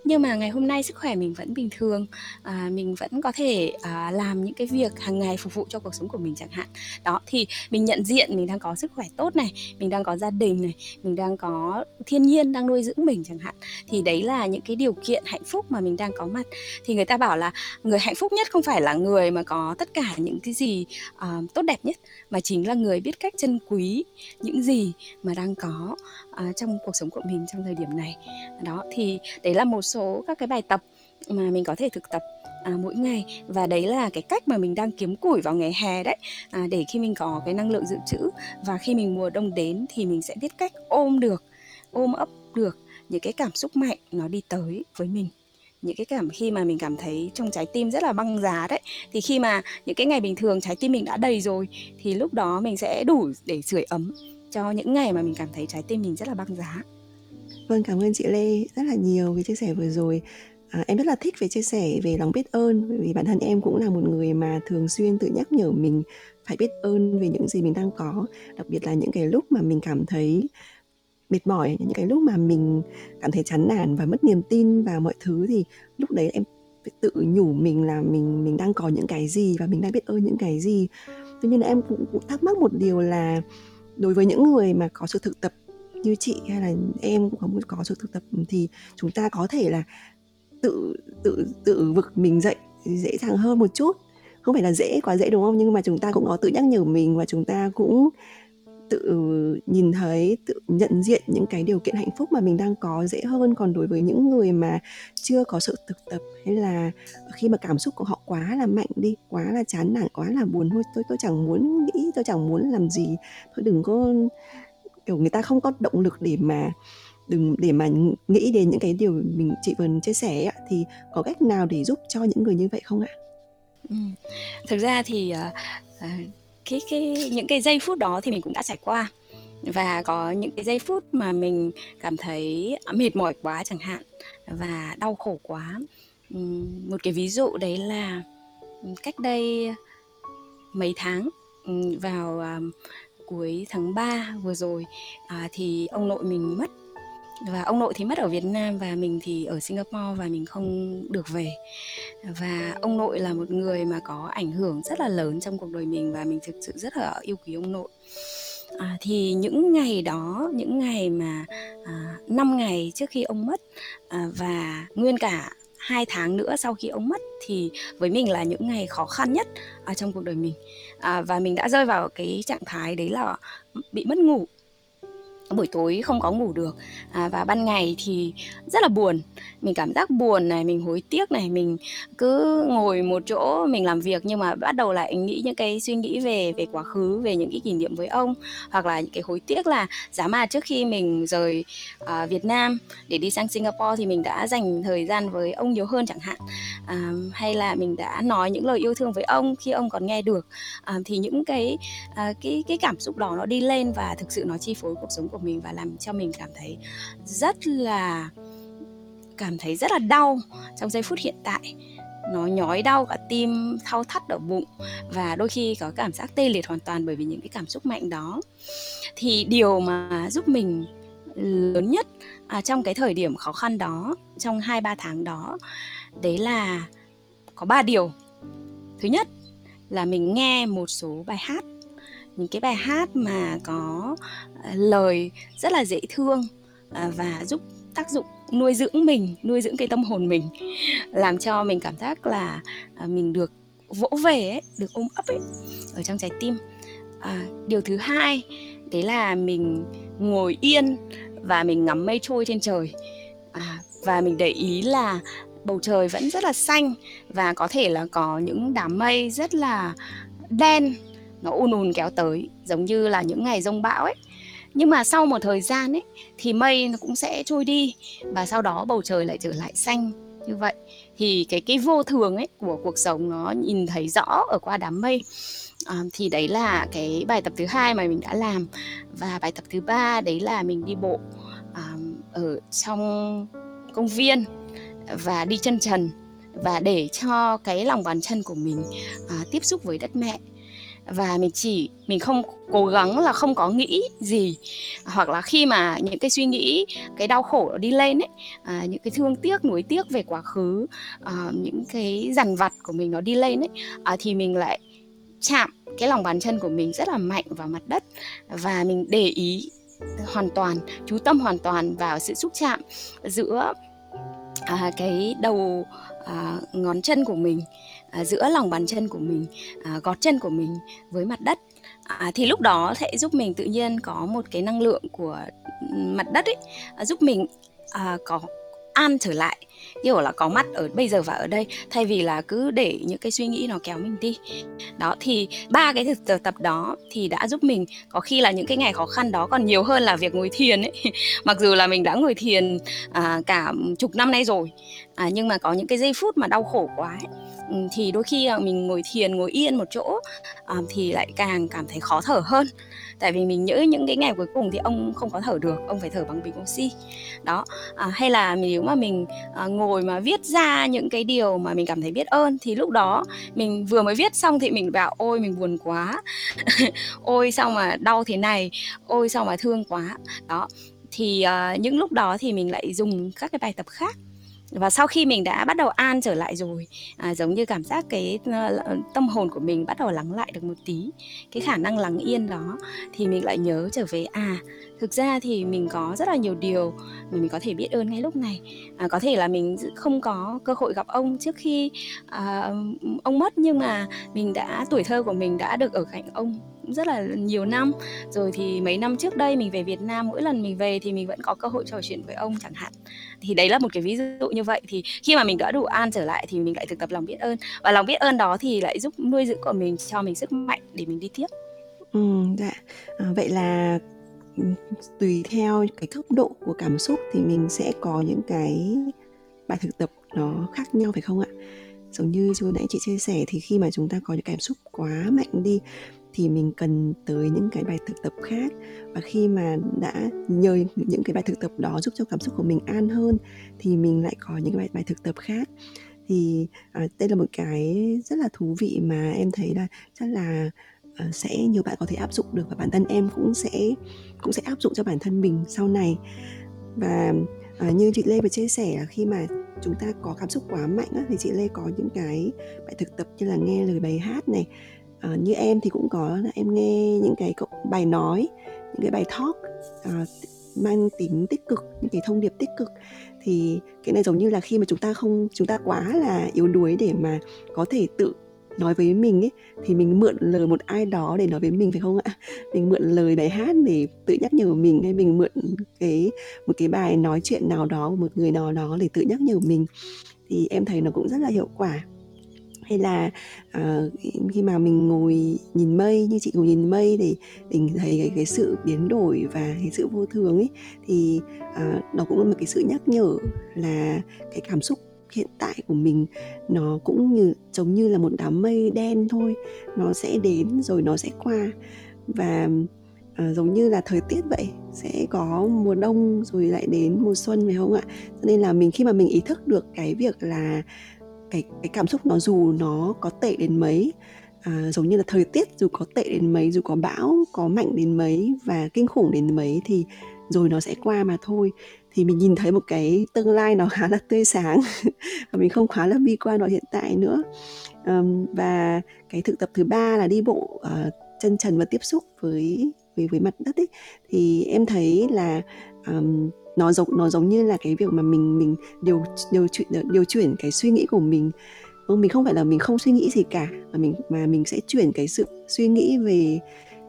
Speaker 2: nhưng mà ngày hôm nay sức khỏe mình vẫn bình thường. À, mình vẫn có thể à, làm những cái việc hàng ngày phục vụ cho cuộc sống của mình chẳng hạn. Đó thì mình nhận diện mình đang có sức khỏe tốt này mình đang có gia đình này mình đang có thiên nhiên đang nuôi dưỡng mình chẳng hạn thì đấy là những cái điều kiện hạnh phúc mà mình đang có mặt. Thì người ta bảo là người hạnh phúc nhất không phải là người mà có tất cả những cái gì uh, tốt đẹp nhất mà chính là người biết cách trân quý những gì mà đang có uh, trong cuộc sống của mình trong thời điểm này. Đó thì đấy là một số các cái bài tập mà mình có thể thực tập à, mỗi ngày. Và đấy là cái cách mà mình đang kiếm củi vào ngày hè đấy à, để khi mình có cái năng lượng dự trữ. Và khi mình mùa đông đến thì mình sẽ biết cách ôm được ôm ấp được những cái cảm xúc mạnh nó đi tới với mình. Những cái cảm khi mà mình cảm thấy trong trái tim rất là băng giá đấy thì khi mà những cái ngày bình thường trái tim mình đã đầy rồi thì lúc đó mình sẽ đủ để sưởi ấm cho những ngày mà mình cảm thấy trái tim mình rất là băng giá.
Speaker 1: Vâng, cảm ơn chị Lê rất là nhiều vì chia sẻ vừa rồi. À, em rất là thích về chia sẻ về lòng biết ơn vì bản thân em cũng là một người mà thường xuyên tự nhắc nhở mình phải biết ơn về những gì mình đang có, đặc biệt là những cái lúc mà mình cảm thấy mệt mỏi, những cái lúc mà mình cảm thấy chán nản và mất niềm tin vào mọi thứ thì lúc đấy em phải tự nhủ mình là mình mình đang có những cái gì và mình đang biết ơn những cái gì. Tuy nhiên là em cũng, cũng thắc mắc một điều là đối với những người mà có sự thực tập như chị hay là em cũng có một, có sự thực tập ừ, thì chúng ta có thể là tự tự tự vực mình dậy, dễ dàng hơn một chút. Không phải là dễ quá dễ đúng không? Nhưng mà chúng ta cũng có tự nhắc nhở mình và chúng ta cũng tự nhìn thấy, tự nhận diện những cái điều kiện hạnh phúc mà mình đang có dễ hơn. Còn đối với những người mà chưa có sự thực tập hay là khi mà cảm xúc của họ quá là mạnh đi, quá là chán nản, quá là buồn, thôi, tôi tôi chẳng muốn nghĩ, tôi chẳng muốn làm gì. Thôi, đừng có kiểu người ta không có động lực để mà đừng để mà nghĩ đến những cái điều mình chị vừa chia sẻ ấy, thì có cách nào để giúp cho những người như vậy không ạ?
Speaker 2: Ừ. Thực ra thì uh, cái cái những cái giây phút đó thì mình cũng đã trải qua và có những cái giây phút mà mình cảm thấy mệt mỏi quá chẳng hạn và đau khổ quá ừ, một cái ví dụ đấy là ừ, cách đây mấy tháng ừ, vào ờ, cuối tháng 3 vừa rồi à, thì ông nội mình mất. Và ông nội thì mất ở Việt Nam và mình thì ở Singapore và mình không được về. Và ông nội là một người mà có ảnh hưởng rất là lớn trong cuộc đời mình và mình thực sự rất là yêu quý ông nội. À, thì những ngày đó những ngày mà à, 5 ngày trước khi ông mất à, và nguyên cả hai tháng nữa sau khi ông mất thì với mình là những ngày khó khăn nhất ở trong cuộc đời mình. À, và mình đã rơi vào cái trạng thái đấy là bị mất ngủ buổi tối không có ngủ được à, và ban ngày thì rất là buồn. Mình cảm giác buồn này mình hối tiếc này mình cứ ngồi một chỗ mình làm việc nhưng mà bắt đầu lại nghĩ những cái suy nghĩ về về quá khứ về những cái kỷ niệm với ông. Hoặc là những cái hối tiếc là giá mà trước khi mình rời uh, Việt Nam để đi sang Singapore thì mình đã dành thời gian với ông nhiều hơn chẳng hạn. À, hay là mình đã nói những lời yêu thương với ông khi ông còn nghe được. À, thì những cái à, cái cái cảm xúc đó nó đi lên và thực sự nó chi phối cuộc sống của mình và làm cho mình cảm thấy rất là cảm thấy rất là đau trong giây phút hiện tại. Nó nhói đau cả tim thao thắt ở bụng và đôi khi có cảm giác tê liệt hoàn toàn bởi vì những cái cảm xúc mạnh đó. Thì điều mà giúp mình lớn nhất à, trong cái thời điểm khó khăn đó trong hai ba tháng đó đấy là có ba điều. Thứ nhất là mình nghe một số bài hát những cái bài hát mà có ờ, lời rất là dễ thương ờ, và giúp tác dụng nuôi dưỡng mình nuôi dưỡng cái tâm hồn mình làm cho mình cảm giác là ờ, mình được vỗ về ấy, được ôm ấp ấy ở trong trái tim. À, điều thứ hai đấy là mình ngồi yên và mình ngắm mây trôi trên trời. À, và mình để ý là bầu trời vẫn rất là xanh và có thể là có những đám mây rất là đen nó ùn ùn kéo tới giống như là những ngày rông bão ấy. Nhưng mà sau một thời gian ấy thì mây nó cũng sẽ trôi đi và sau đó bầu trời lại trở lại xanh như vậy. Thì cái cái vô thường ấy của cuộc sống nó nhìn thấy rõ ở qua đám mây. À, thì đấy là cái bài tập thứ hai mà mình đã làm. Và bài tập thứ ba đấy là mình đi bộ à, ở trong công viên và đi chân trần và để cho cái lòng bàn chân của mình à, tiếp xúc với đất mẹ và mình chỉ mình không cố gắng là không có nghĩ gì. Hoặc là khi mà những cái suy nghĩ cái đau khổ nó đi lên ấy à, những cái thương tiếc nuối tiếc về quá khứ à, những cái dằn vặt của mình nó đi lên ấy à, thì mình lại chạm cái lòng bàn chân của mình rất là mạnh vào mặt đất. Và mình để ý hoàn toàn chú tâm hoàn toàn vào sự xúc chạm giữa à, cái đầu à, ngón chân của mình à, giữa lòng bàn chân của mình à, gót chân của mình với mặt đất. À, thì lúc đó sẽ giúp mình tự nhiên có một cái năng lượng của mặt đất ấy à, giúp mình à, có an trở lại. Kiểu là có mặt ở bây giờ và ở đây thay vì là cứ để những cái suy nghĩ nó kéo mình đi. Đó thì ba cái thực tập đó thì đã giúp mình có khi là những cái ngày khó khăn đó còn nhiều hơn là việc ngồi thiền ấy. <laughs> Mặc dù là mình đã ngồi thiền à, cả chục năm nay rồi à, nhưng mà có những cái giây phút mà đau khổ quá ấy, ừ, thì đôi khi à, mình ngồi thiền ngồi yên một chỗ à, thì lại càng cảm thấy khó thở hơn. Tại vì mình nhớ những cái ngày cuối cùng thì ông không có thở được ông phải thở bằng bình oxy. Đó à, hay là nếu mà mình à, ngồi mà viết ra những cái điều mà mình cảm thấy biết ơn thì lúc đó mình vừa mới viết xong thì mình bảo ôi mình buồn quá. <laughs> Ôi sao mà đau thế này? Ôi sao mà thương quá. Đó thì uh, những lúc đó thì mình lại dùng các cái bài tập khác và sau khi mình đã bắt đầu an trở lại rồi à, giống như cảm giác cái uh, tâm hồn của mình bắt đầu lắng lại được một tí cái khả năng lắng yên đó thì mình lại nhớ trở về à thực ra thì mình có rất là nhiều điều mà mình có thể biết ơn ngay lúc này. À, có thể là mình không có cơ hội gặp ông trước khi à, ông mất nhưng mà mình đã tuổi thơ của mình đã được ở cạnh ông rất là nhiều năm. Rồi thì mấy năm trước đây mình về Việt Nam mỗi lần mình về thì mình vẫn có cơ hội trò chuyện với ông chẳng hạn. Thì đấy là một cái ví dụ như vậy. Thì khi mà mình đã đủ an trở lại thì mình lại thực tập lòng biết ơn. Và lòng biết ơn đó thì lại giúp nuôi dưỡng của mình cho mình sức mạnh để mình đi tiếp.
Speaker 1: Ừ, dạ. À, vậy là tùy theo cái cấp độ của cảm xúc thì mình sẽ có những cái bài thực tập nó khác nhau phải không ạ? Giống như vừa nãy chị chia sẻ thì khi mà chúng ta có những cảm xúc quá mạnh đi thì mình cần tới những cái bài thực tập khác. Và khi mà đã nhờ những cái bài thực tập đó giúp cho cảm xúc của mình an hơn thì mình lại có những cái bài, bài thực tập khác. Thì à, đây là một cái rất là thú vị mà em thấy là chắc là Ờ, sẽ nhiều bạn có thể áp dụng được và bản thân em cũng sẽ cũng sẽ áp dụng cho bản thân mình sau này. Và uh, như chị Lê vừa chia sẻ là khi mà chúng ta có cảm xúc quá mạnh á, thì chị Lê có những cái bài thực tập như là nghe lời bài hát này. Uh, như em thì cũng có là em nghe những cái bài nói những cái bài talk uh, mang tính tích cực những cái thông điệp tích cực. Thì cái này giống như là khi mà chúng ta không chúng ta quá là yếu đuối để mà có thể tự nói với mình ấy thì mình mượn lời một ai đó để nói với mình phải không ạ? Mình mượn lời bài hát để tự nhắc nhở mình hay mình mượn cái một cái bài nói chuyện nào đó của một người nào đó để tự nhắc nhở mình thì em thấy nó cũng rất là hiệu quả. Hay là uh, khi mà mình ngồi nhìn mây như chị ngồi nhìn mây để mình thấy cái, cái sự biến đổi và cái sự vô thường ấy thì uh, nó cũng là một cái sự nhắc nhở là cái cảm xúc hiện tại của mình nó cũng như giống như là một đám mây đen thôi. Nó sẽ đến rồi nó sẽ qua. Và uh, giống như là thời tiết vậy sẽ có mùa đông rồi lại đến mùa xuân phải không ạ? Cho nên là mình khi mà mình ý thức được cái việc là cái cái cảm xúc nó dù nó có tệ đến mấy à, giống như là thời tiết dù có tệ đến mấy dù có bão có mạnh đến mấy và kinh khủng đến mấy thì rồi nó sẽ qua mà thôi thì mình nhìn thấy một cái tương lai nó khá là tươi sáng <laughs> và mình không khá là bi quan vào hiện tại nữa. Um, và cái thực tập thứ ba là đi bộ uh, chân trần và tiếp xúc với với với mặt đất ấy. Thì em thấy là um, nó giống nó giống như là cái việc mà mình mình điều điều chuyển điều chuyển cái suy nghĩ của mình. Mình không phải là mình không suy nghĩ gì cả mà mình mà mình sẽ chuyển cái sự suy nghĩ về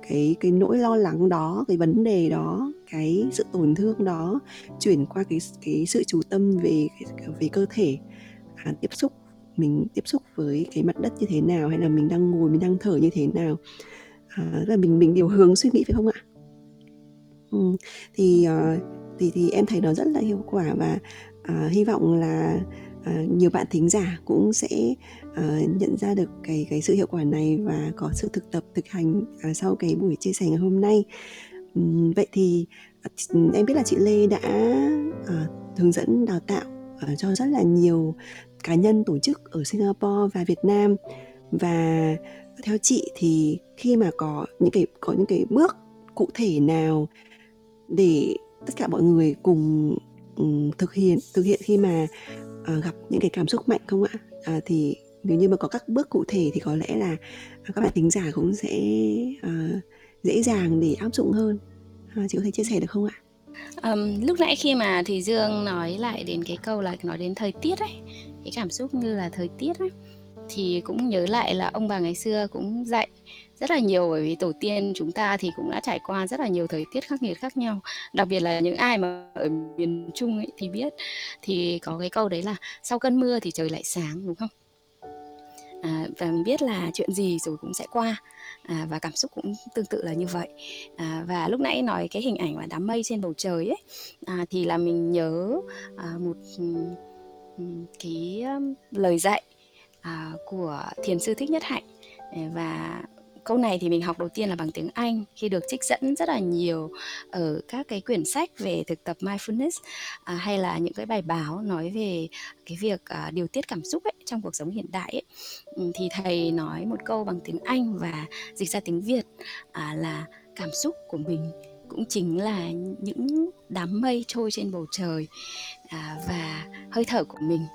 Speaker 1: cái cái nỗi lo lắng đó cái vấn đề đó cái sự tổn thương đó chuyển qua cái cái sự chú tâm về về cơ thể. À, tiếp xúc mình tiếp xúc với cái mặt đất như thế nào hay là mình đang ngồi mình đang thở như thế nào? À, là mình mình điều hướng suy nghĩ phải không ạ? Ừ, thì uh, thì thì em thấy nó rất là hiệu quả và uh, hy vọng là uh, nhiều bạn thính giả cũng sẽ uh, nhận ra được cái cái sự hiệu quả này và có sự thực tập thực hành uh, sau cái buổi chia sẻ ngày hôm nay. Um, vậy thì uh, em biết là chị Lê đã uh, hướng dẫn đào tạo uh, cho rất là nhiều cá nhân tổ chức ở Singapore và Việt Nam. Và theo chị thì khi mà có những cái có những cái bước cụ thể nào để tất cả mọi người cùng um, thực hiện thực hiện khi mà uh, gặp những cái cảm xúc mạnh không ạ? À, thì nếu như mà có các bước cụ thể thì có lẽ là à, các bạn tính giả cũng sẽ uh, dễ dàng để áp dụng hơn. Uh, chị có thể chia sẻ được không ạ?
Speaker 2: Um, lúc nãy khi mà thì dương nói lại đến cái câu là nói đến thời tiết ấy cái cảm xúc như là thời tiết ấy thì cũng nhớ lại là ông bà ngày xưa cũng dạy rất là nhiều bởi vì tổ tiên chúng ta thì cũng đã trải qua rất là nhiều thời tiết khắc nghiệt khác nhau. Đặc biệt là những ai mà ở miền trung ấy thì biết. Thì có cái câu đấy là sau cơn mưa thì trời lại sáng đúng không? À, và mình biết là chuyện gì rồi cũng sẽ qua. À, và cảm xúc cũng tương tự là như vậy. À, và lúc nãy nói cái hình ảnh là đám mây trên bầu trời ấy à, thì là mình nhớ à, một cái lời dạy à, của thiền sư thích nhất hạnh. Và câu này thì mình học đầu tiên là bằng tiếng Anh khi được trích dẫn rất là nhiều ở các cái quyển sách về thực tập mindfulness à, hay là những cái bài báo nói về cái việc à, điều tiết cảm xúc ấy, trong cuộc sống hiện đại ấy. Ừ, thì thầy nói một câu bằng tiếng Anh và dịch ra tiếng Việt à, là cảm xúc của mình cũng chính là những đám mây trôi trên bầu trời à, và hơi thở của mình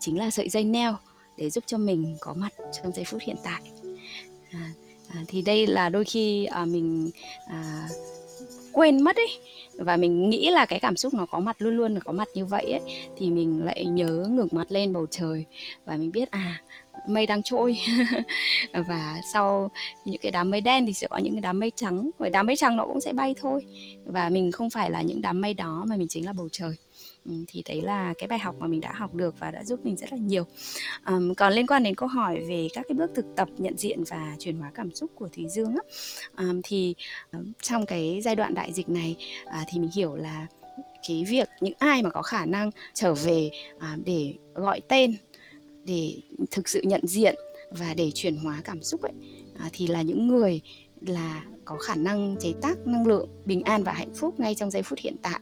Speaker 2: chính là sợi dây neo để giúp cho mình có mặt trong giây phút hiện tại à, à, thì đây là đôi khi à, mình à, quên mất ấy và mình nghĩ là cái cảm xúc nó có mặt luôn luôn là có mặt như vậy ấy thì mình lại nhớ ngược mặt lên bầu trời và mình biết à mây đang trôi. <laughs> Và sau những cái đám mây đen thì sẽ có những cái đám mây trắng và đám mây trắng nó cũng sẽ bay thôi. Và mình không phải là những đám mây đó mà mình chính là bầu trời thì đấy là cái bài học mà mình đã học được và đã giúp mình rất là nhiều. Um, còn liên quan đến câu hỏi về các cái bước thực tập nhận diện và chuyển hóa cảm xúc của thùy dương á um, thì um, trong cái giai đoạn đại dịch này uh, thì mình hiểu là cái việc những ai mà có khả năng trở về uh, để gọi tên để thực sự nhận diện và để chuyển hóa cảm xúc ấy à, thì là những người là có khả năng chế tác năng lượng bình an và hạnh phúc ngay trong giây phút hiện tại.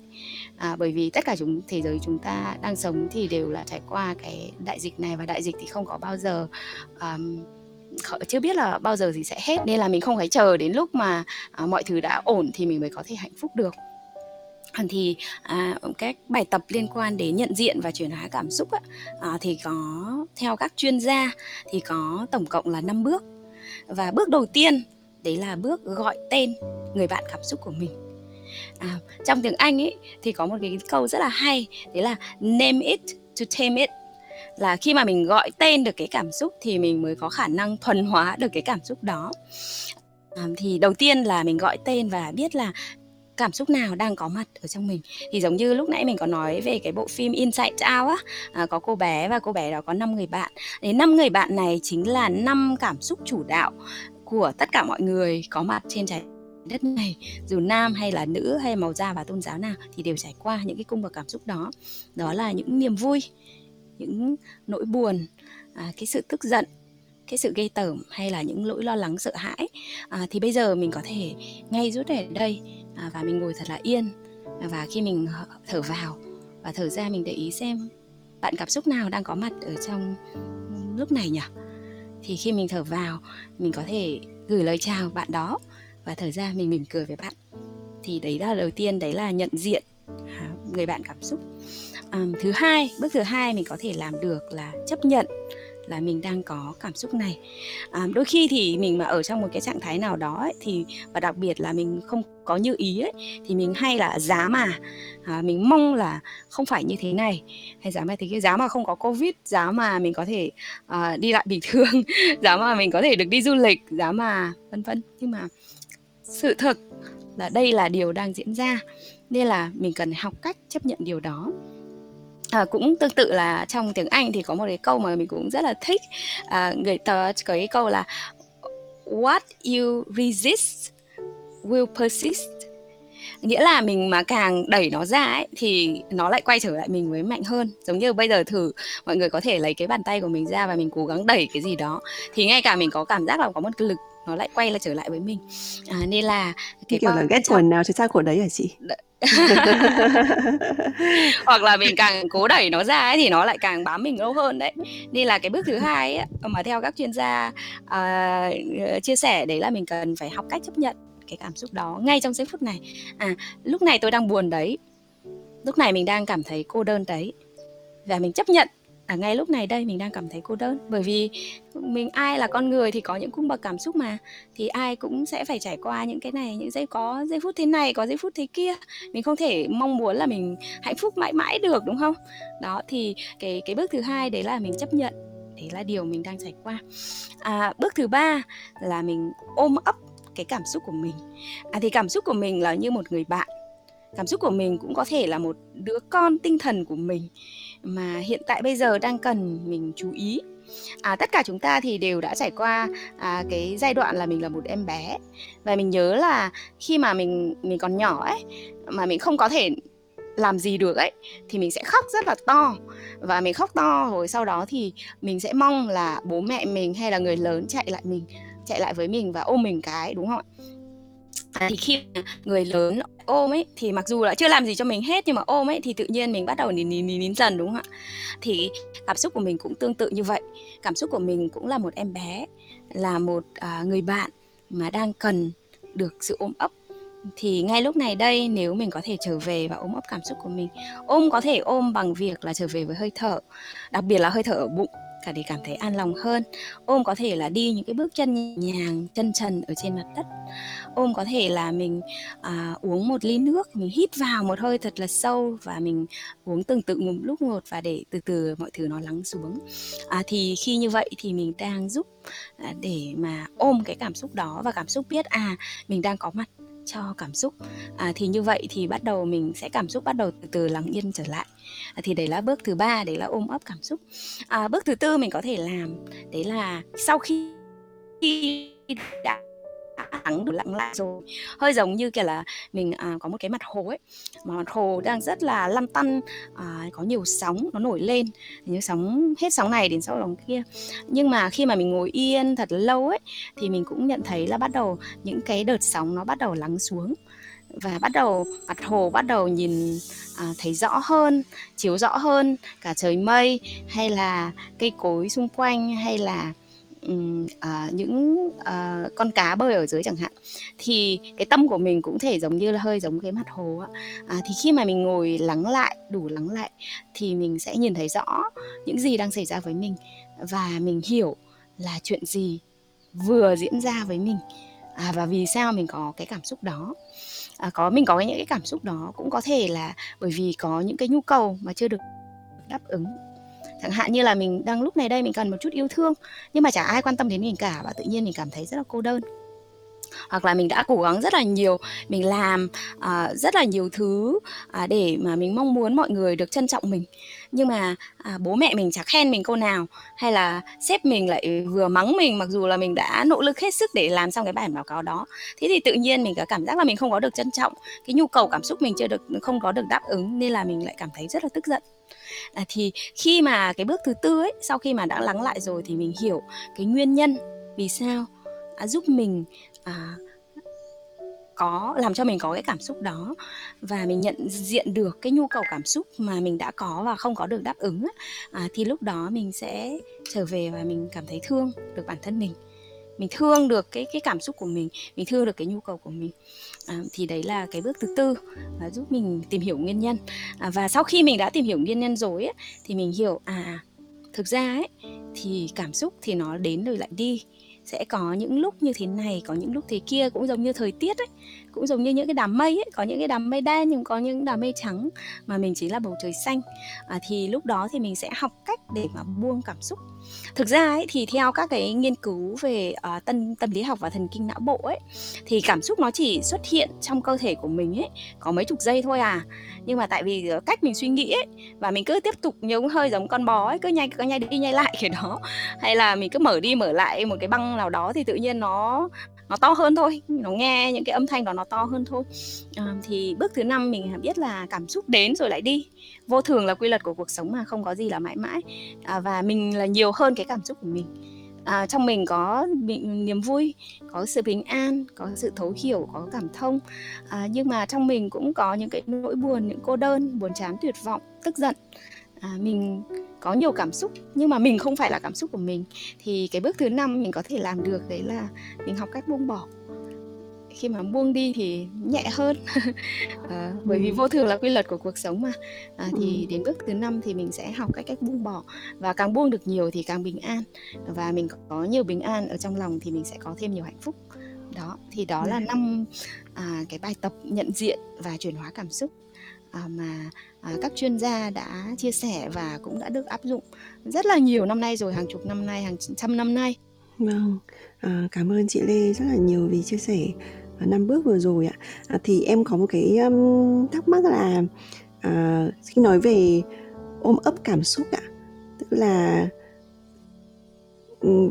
Speaker 2: À, bởi vì tất cả chúng thế giới chúng ta đang sống thì đều là trải qua cái đại dịch này và đại dịch thì không có bao giờ um, chưa biết là bao giờ thì sẽ hết nên là mình không phải chờ đến lúc mà à, mọi thứ đã ổn thì mình mới có thể hạnh phúc được. Thì à, các bài tập liên quan đến nhận diện và chuyển hóa cảm xúc á, à, thì có theo các chuyên gia thì có tổng cộng là 5 bước. Và bước đầu tiên đấy là bước gọi tên người bạn cảm xúc của mình. À, trong tiếng anh ấy thì có một cái câu rất là hay đấy là name it to tame it. Là khi mà mình gọi tên được cái cảm xúc thì mình mới có khả năng thuần hóa được cái cảm xúc đó. À, thì đầu tiên là mình gọi tên và biết là cảm xúc nào đang có mặt ở trong mình. Thì giống như lúc nãy mình có nói về cái bộ phim Inside Out á à, có cô bé và cô bé đó có 5 người bạn. Đến năm người bạn này chính là năm cảm xúc chủ đạo của tất cả mọi người có mặt trên trái đất này dù nam hay là nữ hay màu da và tôn giáo nào thì đều trải qua những cái cung bậc cảm xúc đó. Đó là những niềm vui những nỗi buồn à, cái sự tức giận cái sự gây tởm hay là những nỗi lo lắng sợ hãi. À, thì bây giờ mình có thể ngay rút ở đây à, và mình ngồi thật là yên. Và khi mình thở vào và thở ra mình để ý xem bạn cảm xúc nào đang có mặt ở trong lúc này nhỉ? Thì khi mình thở vào mình có thể gửi lời chào bạn đó và thở ra mình mỉm cười với bạn. Thì đấy là đầu tiên đấy là nhận diện à, người bạn cảm xúc. À, thứ hai bước thứ hai mình có thể làm được là chấp nhận là mình đang có cảm xúc này. À, đôi khi thì mình mà ở trong một cái trạng thái nào đó ấy, thì và đặc biệt là mình không có như ý ấy, thì mình hay là giá mà à, mình mong là không phải như thế này. Hay giá mà thì cái giá mà không có covid giá mà mình có thể à, đi lại bình thường <laughs> giá mà mình có thể được đi du lịch giá mà vân vân. Nhưng mà sự thực là đây là điều đang diễn ra nên là mình cần học cách chấp nhận điều đó. À, cũng tương tự là trong tiếng Anh thì có một cái câu mà mình cũng rất là thích. À, người ta có cái câu là what you resist will persist. Nghĩa là mình mà càng đẩy nó ra ấy thì nó lại quay trở lại mình với mạnh hơn. Giống như bây giờ thử mọi người có thể lấy cái bàn tay của mình ra và mình cố gắng đẩy cái gì đó thì ngay cả mình có cảm giác là có một cái lực nó lại quay lại trở lại với mình. À, nên là
Speaker 1: cái kiểu là ghét quần nào thì sao của đấy hả chị <laughs>
Speaker 2: hoặc là mình càng cố đẩy nó ra ấy, thì nó lại càng bám mình lâu hơn đấy. Nên là cái bước thứ hai ấy, mà theo các chuyên gia uh, chia sẻ đấy là mình cần phải học cách chấp nhận cái cảm xúc đó ngay trong giây phút này. À lúc này tôi đang buồn đấy. Lúc này mình đang cảm thấy cô đơn đấy. Và mình chấp nhận ở ngay lúc này đây mình đang cảm thấy cô đơn bởi vì mình ai là con người thì có những cung bậc cảm xúc mà. Thì ai cũng sẽ phải trải qua những cái này những giây có giây phút thế này có giây phút thế kia. Mình không thể mong muốn là mình hạnh phúc mãi mãi được đúng không? Đó thì cái cái bước thứ hai đấy là mình chấp nhận. Đấy là điều mình đang trải qua. À, bước thứ ba là mình ôm ấp cái cảm xúc của mình. À thì cảm xúc của mình là như một người bạn. Cảm xúc của mình cũng có thể là một đứa con tinh thần của mình mà hiện tại bây giờ đang cần mình chú ý. À, tất cả chúng ta thì đều đã trải qua à, cái giai đoạn là mình là một em bé. Và mình nhớ là khi mà mình mình còn nhỏ ấy mà mình không có thể làm gì được ấy thì mình sẽ khóc rất là to. Và mình khóc to rồi sau đó thì mình sẽ mong là bố mẹ mình hay là người lớn chạy lại mình chạy lại với mình và ôm mình cái đúng không ạ? À, thì khi người lớn ôm ấy thì mặc dù là chưa làm gì cho mình hết nhưng mà ôm ấy thì tự nhiên mình bắt đầu nín nín nín, nín dần đúng không ạ? Thì cảm xúc của mình cũng tương tự như vậy. Cảm xúc của mình cũng là một em bé là một à, người bạn mà đang cần được sự ôm ấp. Thì ngay lúc này đây nếu mình có thể trở về và ôm ấp cảm xúc của mình ôm có thể ôm bằng việc là trở về với hơi thở đặc biệt là hơi thở ở bụng cả để cảm thấy an lòng hơn. Ôm có thể là đi những cái bước chân nhẹ nhàng chân trần ở trên mặt đất. Ôm có thể là mình à, uống một ly nước mình hít vào một hơi thật là sâu và mình uống từng tự một lúc một và để từ từ mọi thứ nó lắng xuống. À, thì khi như vậy thì mình đang giúp à, để mà ôm cái cảm xúc đó và cảm xúc biết à mình đang có mặt cho cảm xúc. À, thì như vậy thì bắt đầu mình sẽ cảm xúc bắt đầu từ từ lắng yên trở lại. À, thì đấy là bước thứ ba đấy là ôm ấp cảm xúc. À, bước thứ tư mình có thể làm đấy là sau khi đã lắng được lặng lại rồi. Hơi giống như kiểu là mình à, có một cái mặt hồ ấy. Mà mặt hồ đang rất là lăn tăn à, có nhiều sóng nó nổi lên. Những sóng hết sóng này đến sau sóng kia. Nhưng mà khi mà mình ngồi yên thật lâu ấy thì mình cũng nhận thấy là bắt đầu những cái đợt sóng nó bắt đầu lắng xuống. Và bắt đầu mặt hồ bắt đầu nhìn à, thấy rõ hơn chiếu rõ hơn cả trời mây hay là cây cối xung quanh hay là um, à, những à, con cá bơi ở dưới chẳng hạn thì cái tâm của mình cũng thể giống như là hơi giống cái mặt hồ á. À, thì khi mà mình ngồi lắng lại đủ lắng lại thì mình sẽ nhìn thấy rõ những gì đang xảy ra với mình và mình hiểu là chuyện gì vừa diễn ra với mình. À, và vì sao mình có cái cảm xúc đó? À, có mình có những cái cảm xúc đó cũng có thể là bởi vì có những cái nhu cầu mà chưa được đáp ứng chẳng hạn như là mình đang lúc này đây mình cần một chút yêu thương nhưng mà chả ai quan tâm đến mình cả và tự nhiên mình cảm thấy rất là cô đơn. Hoặc là mình đã cố gắng rất là nhiều mình làm uh, rất là nhiều thứ uh, để mà mình mong muốn mọi người được trân trọng mình. Nhưng mà uh, bố mẹ mình chả khen mình câu nào hay là sếp mình lại vừa mắng mình mặc dù là mình đã nỗ lực hết sức để làm xong cái bản báo cáo đó. Thế thì tự nhiên mình có cảm giác là mình không có được trân trọng cái nhu cầu cảm xúc mình chưa được không có được đáp ứng nên là mình lại cảm thấy rất là tức giận à, thì khi mà cái bước thứ tư ấy sau khi mà đã lắng lại rồi thì mình hiểu cái nguyên nhân vì sao à, giúp mình à, có làm cho mình có cái cảm xúc đó và mình nhận diện được cái nhu cầu cảm xúc mà mình đã có và không có được đáp ứng à, thì lúc đó mình sẽ trở về và mình cảm thấy thương được bản thân mình mình thương được cái cái cảm xúc của mình mình thương được cái nhu cầu của mình. À, thì đấy là cái bước thứ tư và giúp mình tìm hiểu nguyên nhân. À, và sau khi mình đã tìm hiểu nguyên nhân rồi ấy, thì mình hiểu à thực ra ấy thì cảm xúc thì nó đến rồi lại đi. Sẽ có những lúc như thế này có những lúc thế kia cũng giống như thời tiết ấy cũng giống như những cái đám mây ấy có những cái đám mây đen nhưng có những đám mây trắng mà mình chỉ là bầu trời xanh. À, thì lúc đó thì mình sẽ học cách để mà buông cảm xúc. Thực ra ấy thì theo các cái nghiên cứu về uh, tâm tâm lý học và thần kinh não bộ ấy thì cảm xúc nó chỉ xuất hiện trong cơ thể của mình ấy có mấy chục giây thôi à. Nhưng mà tại vì cách mình suy nghĩ ấy và mình cứ tiếp tục nhúng hơi giống con bò ấy cứ nhai cứ nhai đi nhai lại kiểu đó. Hay là mình cứ mở đi mở lại một cái băng nào đó thì tự nhiên nó nó to hơn thôi nó nghe những cái âm thanh đó nó to hơn thôi. À, thì bước thứ năm mình biết là cảm xúc đến rồi lại đi. Vô thường là quy luật của cuộc sống mà không có gì là mãi mãi. À, và mình là nhiều hơn cái cảm xúc của mình. À, trong mình có niềm vui có sự bình an có sự thấu hiểu có cảm thông. À, nhưng mà trong mình cũng có những cái nỗi buồn những cô đơn buồn chán tuyệt vọng tức giận à, mình có nhiều cảm xúc nhưng mà mình không phải là cảm xúc của mình. Thì cái bước thứ năm mình có thể làm được đấy là mình học cách buông bỏ. Khi mà buông đi thì nhẹ hơn. À, <laughs> bởi vì ừ. vô thường là quy luật của cuộc sống mà. À, thì ừ. đến bước thứ năm thì mình sẽ học cách cách buông bỏ. Và càng buông được nhiều thì càng bình an. Và mình có nhiều bình an ở trong lòng thì mình sẽ có thêm nhiều hạnh phúc. Đó thì đó là năm à, cái bài tập nhận diện và chuyển hóa cảm xúc À, mà à, các chuyên gia đã chia sẻ và cũng đã được áp dụng rất là nhiều năm nay rồi hàng chục năm nay hàng trăm năm nay.
Speaker 1: Vâng à, cảm ơn chị Lê rất là nhiều vì chia sẻ à, năm bước vừa rồi ạ. À, thì em có một cái um, thắc mắc là à, khi nói về ôm ấp cảm xúc ạ tức là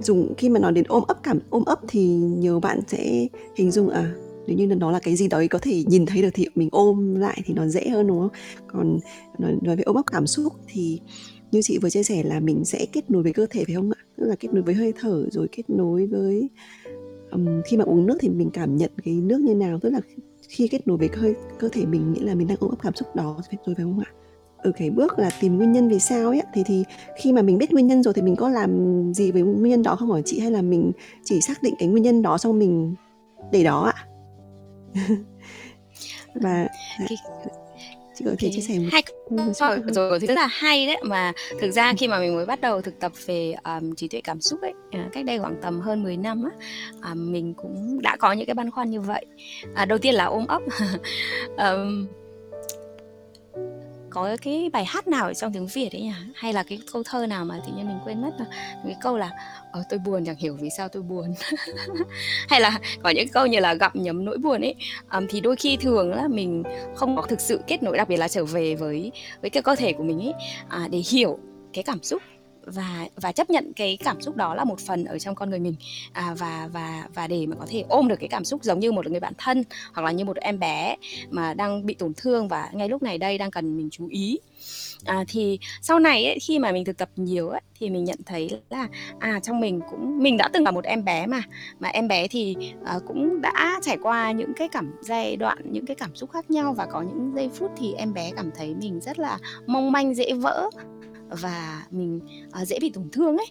Speaker 1: dùng khi mà nói đến ôm ấp cảm ôm ấp thì nhiều bạn sẽ hình dung à nếu như nó là cái gì đấy có thể nhìn thấy được thì mình ôm lại thì nó dễ hơn đúng không? Còn nói, nói về ôm ấp cảm xúc thì như chị vừa chia sẻ là mình sẽ kết nối với cơ thể phải không ạ? Tức là kết nối với hơi thở rồi kết nối với um, khi mà uống nước thì mình cảm nhận cái nước như nào? Tức là khi kết nối với hơi cơ thể mình nghĩa là mình đang ôm ấp cảm xúc đó rồi phải không ạ? Ở cái bước là tìm nguyên nhân vì sao ấy thì thì khi mà mình biết nguyên nhân rồi thì mình có làm gì với nguyên nhân đó không hả chị? Hay là mình chỉ xác định cái nguyên nhân đó xong mình để đó ạ? <laughs> và
Speaker 2: cái, chị có thể chia sẻ một hai rồi, rồi thì rất là hay đấy. Mà thực ra khi mà mình mới bắt đầu thực tập về um, trí tuệ cảm xúc ấy à, cách đây khoảng tầm hơn 10 năm á uh, mình cũng đã có những cái băn khoăn như vậy. Uh, đầu tiên là ôm ấp. <laughs> Um, có cái bài hát nào ở trong tiếng Việt ấy nhỉ? Hay là cái câu thơ nào mà tự nhiên mình quên mất là cái câu là ờ, tôi buồn chẳng hiểu vì sao tôi buồn. <laughs> Hay là có những câu như là gặm nhấm nỗi buồn ấy. Um, thì đôi khi thường là mình không có thực sự kết nối đặc biệt là trở về với với cái cơ thể của mình ấy à, để hiểu cái cảm xúc và và chấp nhận cái cảm xúc đó là một phần ở trong con người mình. À, và và và để mà có thể ôm được cái cảm xúc giống như một người bạn thân hoặc là như một em bé mà đang bị tổn thương và ngay lúc này đây đang cần mình chú ý. À, thì sau này ấy, khi mà mình thực tập nhiều ấy, thì mình nhận thấy là à trong mình cũng mình đã từng là một em bé mà mà em bé thì à, cũng đã trải qua những cái cảm giai đoạn những cái cảm xúc khác nhau và có những giây phút thì em bé cảm thấy mình rất là mong manh dễ vỡ và mình uh, dễ bị tổn thương ấy.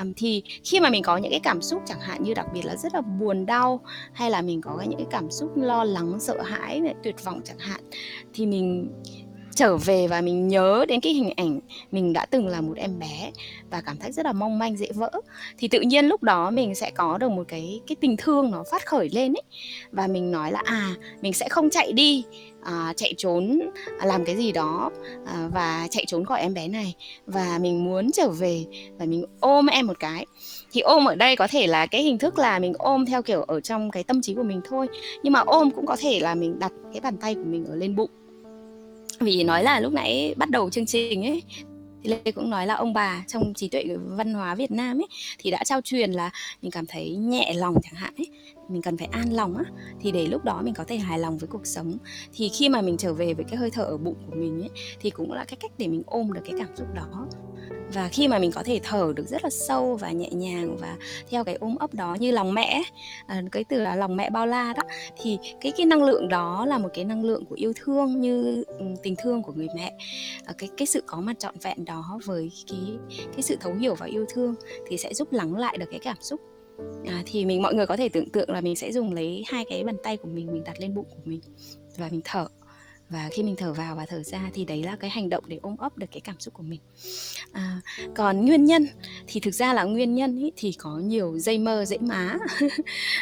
Speaker 2: Um, thì khi mà mình có những cái cảm xúc chẳng hạn như đặc biệt là rất là buồn đau hay là mình có những cái cảm xúc lo lắng sợ hãi tuyệt vọng chẳng hạn thì mình trở về và mình nhớ đến cái hình ảnh mình đã từng là một em bé và cảm thấy rất là mong manh dễ vỡ. Thì tự nhiên lúc đó mình sẽ có được một cái cái tình thương nó phát khởi lên ấy. Và mình nói là à mình sẽ không chạy đi à, chạy trốn à, làm cái gì đó à, và chạy trốn khỏi em bé này. Và mình muốn trở về và mình ôm em một cái. Thì ôm ở đây có thể là cái hình thức là mình ôm theo kiểu ở trong cái tâm trí của mình thôi. Nhưng mà ôm cũng có thể là mình đặt cái bàn tay của mình ở lên bụng. Vì nói là lúc nãy bắt đầu chương trình ấy thì lê cũng nói là ông bà trong trí tuệ văn hóa việt nam ấy thì đã trao truyền là mình cảm thấy nhẹ lòng chẳng hạn ấy mình cần phải an lòng á thì để lúc đó mình có thể hài lòng với cuộc sống. Thì khi mà mình trở về với cái hơi thở ở bụng của mình ấy thì cũng là cái cách để mình ôm được cái cảm xúc đó. Và khi mà mình có thể thở được rất là sâu và nhẹ nhàng và theo cái ôm ấp đó như lòng mẹ à, cái từ là lòng mẹ bao la đó thì cái cái năng lượng đó là một cái năng lượng của yêu thương như ừ, tình thương của người mẹ. À, cái cái sự có mặt trọn vẹn đó với cái cái sự thấu hiểu và yêu thương thì sẽ giúp lắng lại được cái cảm xúc à, thì mình mọi người có thể tưởng tượng là mình sẽ dùng lấy hai cái bàn tay của mình mình đặt lên bụng của mình và mình thở. Và khi mình thở vào và thở ra thì đấy là cái hành động để ôm ấp được cái cảm xúc của mình. À, còn nguyên nhân thì thực ra là nguyên nhân ý, thì có nhiều dây mơ dễ má. <laughs>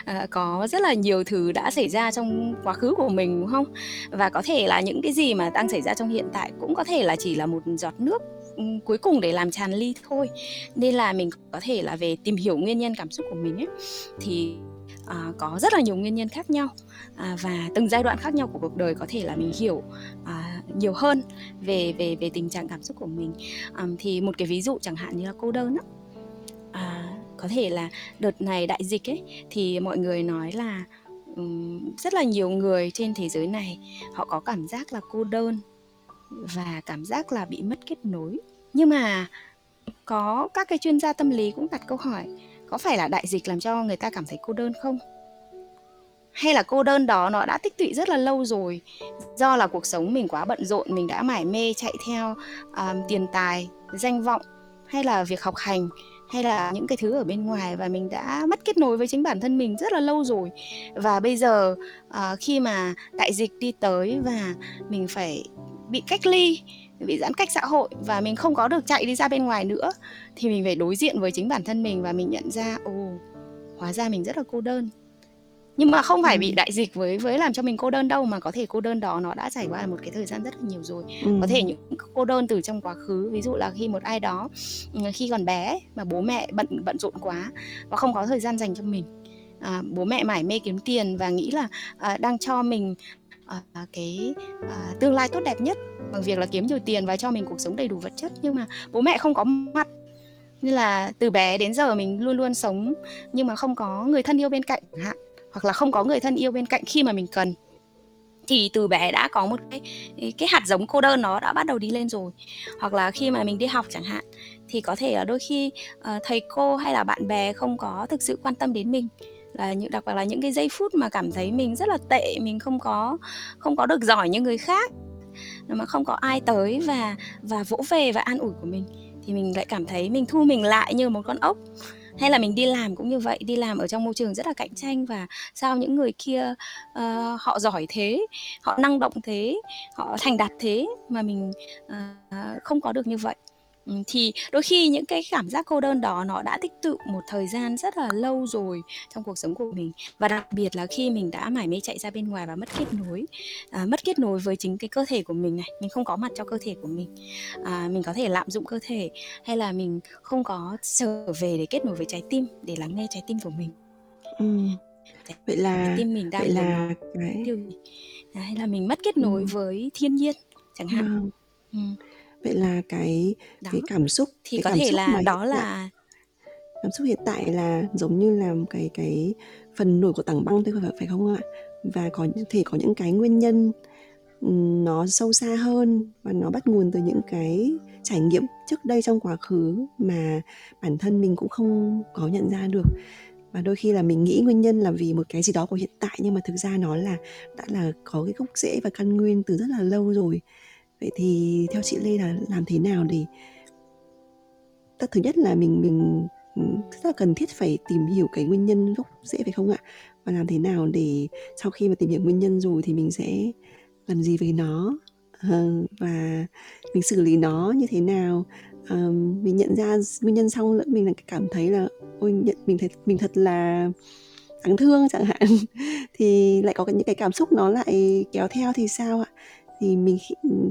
Speaker 2: À, có rất là nhiều thứ đã xảy ra trong quá khứ của mình đúng không? Và có thể là những cái gì mà đang xảy ra trong hiện tại cũng có thể là chỉ là một giọt nước Ừ, cuối cùng để làm tràn ly thôi. Nên là mình có thể là về tìm hiểu nguyên nhân cảm xúc của mình ấy. Thì à, có rất là nhiều nguyên nhân khác nhau. À, và từng giai đoạn khác nhau của cuộc đời có thể là mình hiểu à, nhiều hơn về về về tình trạng cảm xúc của mình. À, thì một cái ví dụ chẳng hạn như là cô đơn á. À, có thể là đợt này đại dịch ấy thì mọi người nói là um, rất là nhiều người trên thế giới này họ có cảm giác là cô đơn và cảm giác là bị mất kết nối. Nhưng mà có các cái chuyên gia tâm lý cũng đặt câu hỏi có phải là đại dịch làm cho người ta cảm thấy cô đơn không? Hay là cô đơn đó nó đã tích tụy rất là lâu rồi do là cuộc sống mình quá bận rộn mình đã mải mê chạy theo um, tiền tài danh vọng hay là việc học hành hay là những cái thứ ở bên ngoài và mình đã mất kết nối với chính bản thân mình rất là lâu rồi. Và bây giờ uh, khi mà đại dịch đi tới và mình phải bị cách ly bị giãn cách xã hội và mình không có được chạy đi ra bên ngoài nữa thì mình phải đối diện với chính bản thân mình và mình nhận ra ồ hóa ra mình rất là cô đơn. Nhưng mà không phải bị đại dịch với với làm cho mình cô đơn đâu mà có thể cô đơn đó nó đã trải qua một cái thời gian rất là nhiều rồi. Ừ. có thể những cô đơn từ trong quá khứ ví dụ là khi một ai đó khi còn bé mà bố mẹ bận bận rộn quá và không có thời gian dành cho mình à, bố mẹ mải mê kiếm tiền và nghĩ là à, đang cho mình uh, cái uh, tương lai tốt đẹp nhất bằng việc là kiếm nhiều tiền và cho mình cuộc sống đầy đủ vật chất. Nhưng mà bố mẹ không có mặt. Nên là từ bé đến giờ mình luôn luôn sống nhưng mà không có người thân yêu bên cạnh hạn hoặc là không có người thân yêu bên cạnh khi mà mình cần. Thì từ bé đã có một cái cái hạt giống cô đơn nó đã bắt đầu đi lên rồi. Hoặc là khi mà mình đi học chẳng hạn thì có thể là đôi khi uh, thầy cô hay là bạn bè không có thực sự quan tâm đến mình là những đặc biệt là những cái giây phút mà cảm thấy mình rất là tệ mình không có không có được giỏi như người khác. Mà không có ai tới và và vỗ về và an ủi của mình thì mình lại cảm thấy mình thu mình lại như một con ốc. Hay là mình đi làm cũng như vậy đi làm ở trong môi trường rất là cạnh tranh và sao những người kia uh, họ giỏi thế họ năng động thế họ thành đạt thế mà mình uh, không có được như vậy thì đôi khi những cái cảm giác cô đơn đó nó đã tích tụ một thời gian rất là lâu rồi trong cuộc sống của mình và đặc biệt là khi mình đã mải mê chạy ra bên ngoài và mất kết nối à, mất kết nối với chính cái cơ thể của mình này mình không có mặt cho cơ thể của mình à, mình có thể lạm dụng cơ thể hay là mình không có trở về để kết nối với trái tim để lắng nghe trái tim của mình
Speaker 1: ừ. vậy là trái tim mình đang vậy là
Speaker 2: cái điều gì à, hay là mình mất kết nối ừ. với thiên nhiên chẳng hạn ừ.
Speaker 1: Ừ vậy là cái đó. cái cảm xúc
Speaker 2: thì cái có cảm thể xúc là đó là
Speaker 1: cảm xúc hiện tại là giống như là cái cái phần nổi của tảng băng thôi phải phải không ạ? Và có thể có những cái nguyên nhân nó sâu xa hơn và nó bắt nguồn từ những cái trải nghiệm trước đây trong quá khứ mà bản thân mình cũng không có nhận ra được. Và đôi khi là mình nghĩ nguyên nhân là vì một cái gì đó của hiện tại nhưng mà thực ra nó là đã là có cái gốc rễ và căn nguyên từ rất là lâu rồi vậy thì theo chị lê là làm thế nào để ta thứ nhất là mình mình rất là cần thiết phải tìm hiểu cái nguyên nhân gốc rễ phải không ạ? Và làm thế nào để sau khi mà tìm hiểu nguyên nhân rồi thì mình sẽ làm gì với nó? Ờ, và mình xử lý nó như thế nào? Ờ, mình nhận ra nguyên nhân xong lẫn mình cảm thấy là, ôi, nhận, mình thấy mình thật là đáng thương chẳng hạn. <laughs> Thì lại có những cái cảm xúc nó lại kéo theo thì sao ạ? Thì mình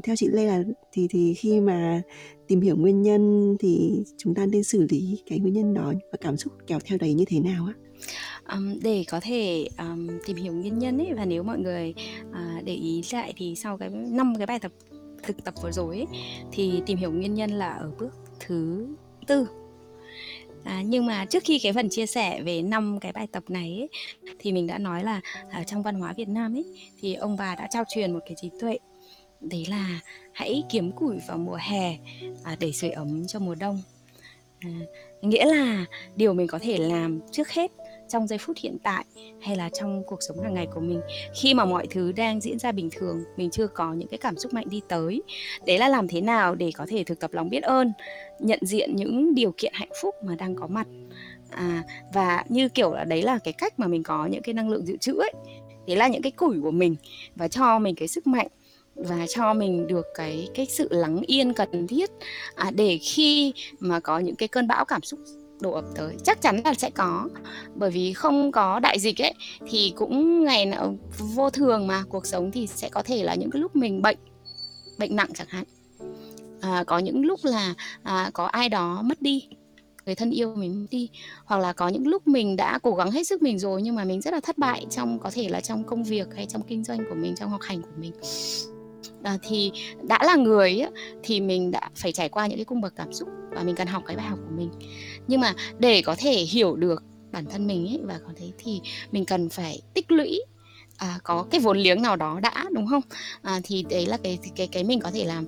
Speaker 1: theo chị Lê là thì thì khi mà tìm hiểu nguyên nhân thì chúng ta nên xử lý cái nguyên nhân đó và cảm xúc kéo theo đấy như thế nào á?
Speaker 2: Um, để có thể um, tìm hiểu nguyên nhân ấy và nếu mọi người uh, để ý lại thì sau cái năm cái bài tập thực tập vừa rồi ấy, thì tìm hiểu nguyên nhân là ở bước thứ tư À, nhưng mà trước khi cái phần chia sẻ về năm cái bài tập này ấy, thì mình đã nói là ở trong văn hóa Việt Nam ấy thì ông bà đã trao truyền một cái trí tuệ đấy là hãy kiếm củi vào mùa hè à, để sưởi ấm cho mùa đông. À, nghĩa là điều mình có thể làm trước hết trong giây phút hiện tại hay là trong cuộc sống hàng ngày của mình. Khi mà mọi thứ đang diễn ra bình thường mình chưa có những cái cảm xúc mạnh đi tới đấy là làm thế nào để có thể thực tập lòng biết ơn nhận diện những điều kiện hạnh phúc mà đang có mặt. À, và như kiểu là đấy là cái cách mà mình có những cái năng lượng dự trữ ấy đấy là những cái củi của mình và cho mình cái sức mạnh và cho mình được cái cái sự lắng yên cần thiết. À, để khi mà có những cái cơn bão cảm xúc đổ ập tới chắc chắn là sẽ có. Bởi vì không có đại dịch ấy thì cũng ngày nào vô thường mà cuộc sống thì sẽ có thể là những cái lúc mình bệnh bệnh nặng chẳng hạn. À, có những lúc là à, có ai đó mất đi người thân yêu mình đi hoặc là có những lúc mình đã cố gắng hết sức mình rồi nhưng mà mình rất là thất bại trong có thể là trong công việc hay trong kinh doanh của mình trong học hành của mình à, thì đã là người ấy, thì mình đã phải trải qua những cái cung bậc cảm xúc và mình cần học cái bài học của mình. Nhưng mà để có thể hiểu được bản thân mình ấy và có thế thì mình cần phải tích lũy à, có cái vốn liếng nào đó đã đúng không? À, thì đấy là cái cái cái mình có thể làm.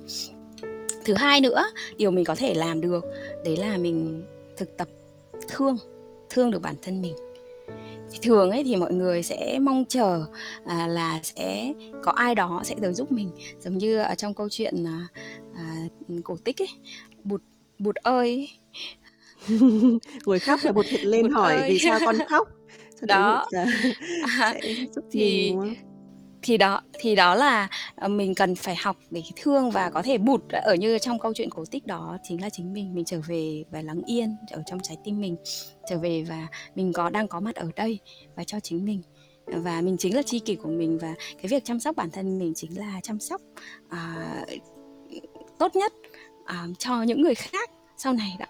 Speaker 2: Thứ hai nữa điều mình có thể làm được đấy là mình thực tập thương thương được bản thân mình thường ấy thì mọi người sẽ mong chờ à, là sẽ có ai đó sẽ tới giúp mình. Giống như ở trong câu chuyện à, à, cổ tích ấy bụt bụt ơi. <laughs>
Speaker 1: Ngồi khóc và bụt hiện lên bụt hỏi ơi. vì sao con khóc? <laughs>
Speaker 2: Sau đó. à, <laughs> thì mình, thì đó thì đó là ờ, mình cần phải học để thương và có thể bụt ở như trong câu chuyện cổ tích đó chính là chính mình mình trở về và lắng yên ở trong trái tim mình trở về và mình có đang có mặt ở đây và cho chính mình. Và mình chính là tri kỷ của mình và cái việc chăm sóc bản thân mình chính là chăm sóc à, tốt nhất à, cho những người khác sau này đó.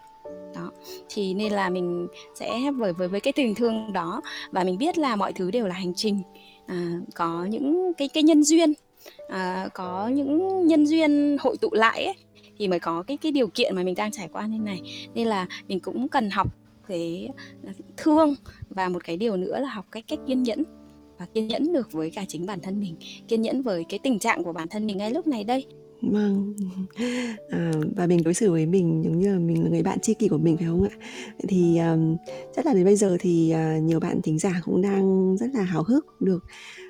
Speaker 2: Đó thì nên là mình sẽ với với với cái tình thương đó và mình biết là mọi thứ đều là hành trình à, có những cái cái nhân duyên à, có những nhân duyên hội tụ lại ấy, thì mới có cái cái điều kiện mà mình đang trải qua như này. Nên là mình cũng cần học cái à, thương và một cái điều nữa là học cách cách kiên nhẫn và kiên nhẫn được với cả chính bản thân mình kiên nhẫn với cái tình trạng của bản thân mình ngay lúc này đây.
Speaker 1: Vâng. À, và mình đối xử với mình giống như là mình là người bạn tri kỷ của mình phải không ạ? Thì um, chắc là đến bây giờ thì uh, nhiều bạn thính giả cũng đang rất là háo hức được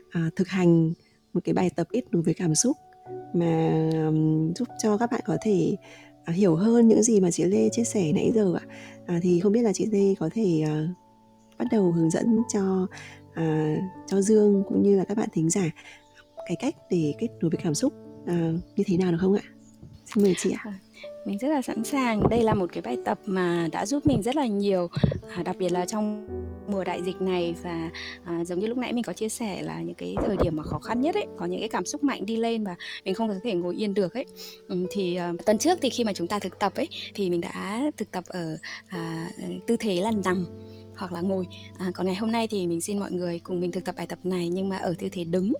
Speaker 1: uh, thực hành một cái bài tập ít đối với cảm xúc mà um, giúp cho các bạn có thể uh, hiểu hơn những gì mà chị Lê chia sẻ nãy giờ ạ. À, thì không biết là chị Lê có thể uh, bắt đầu hướng dẫn cho uh, cho Dương cũng như là các bạn thính giả cái cách để kết nối với cảm xúc uh, như thế nào được không ạ? Xin mời chị ạ. À,
Speaker 2: mình rất là sẵn sàng. Đây là một cái bài tập mà đã giúp mình rất là nhiều, à, đặc biệt là trong mùa đại dịch này và à, giống như lúc nãy mình có chia sẻ là những cái thời điểm mà khó khăn nhất ấy, có những cái cảm xúc mạnh đi lên và mình không có thể ngồi yên được ấy. Ừ, thì à, tuần trước thì khi mà chúng ta thực tập ấy thì mình đã thực tập ở à, tư thế là nằm hoặc là ngồi. À, còn ngày hôm nay thì mình xin mọi người cùng mình thực tập bài tập này nhưng mà ở tư thế đứng.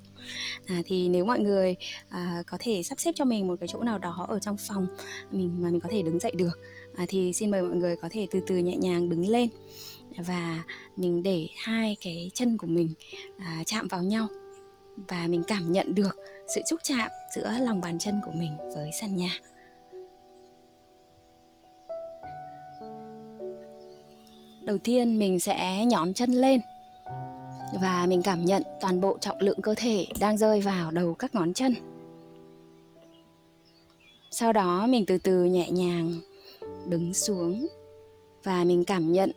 Speaker 2: À, thì nếu mọi người à, có thể sắp xếp cho mình một cái chỗ nào đó ở trong phòng mình mà mình có thể đứng dậy được à, thì xin mời mọi người có thể từ từ nhẹ nhàng đứng lên và mình để hai cái chân của mình à, chạm vào nhau và mình cảm nhận được sự xúc chạm giữa lòng bàn chân của mình với sàn nhà. Đầu tiên mình sẽ nhón chân lên. Và mình cảm nhận toàn bộ trọng lượng cơ thể đang rơi vào đầu các ngón chân. Sau đó mình từ từ nhẹ nhàng đứng xuống. Và mình cảm nhận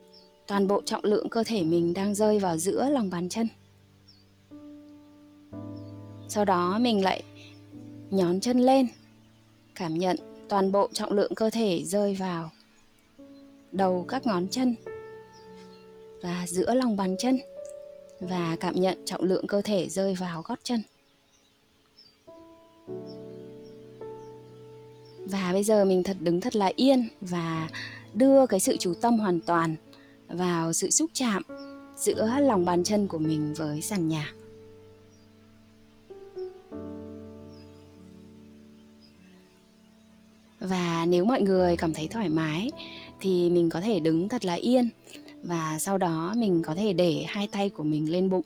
Speaker 2: toàn bộ trọng lượng cơ thể mình đang rơi vào giữa lòng bàn chân. Sau đó mình lại nhón chân lên. Cảm nhận toàn bộ trọng lượng cơ thể rơi vào đầu các ngón chân và giữa lòng bàn chân và cảm nhận trọng lượng cơ thể rơi vào gót chân. Và bây giờ mình thật đứng thật là yên và đưa cái sự chú tâm hoàn toàn vào sự xúc chạm giữa lòng bàn chân của mình với sàn nhà. Và nếu mọi người cảm thấy thoải mái thì mình có thể đứng thật là yên và sau đó mình có thể để hai tay của mình lên bụng.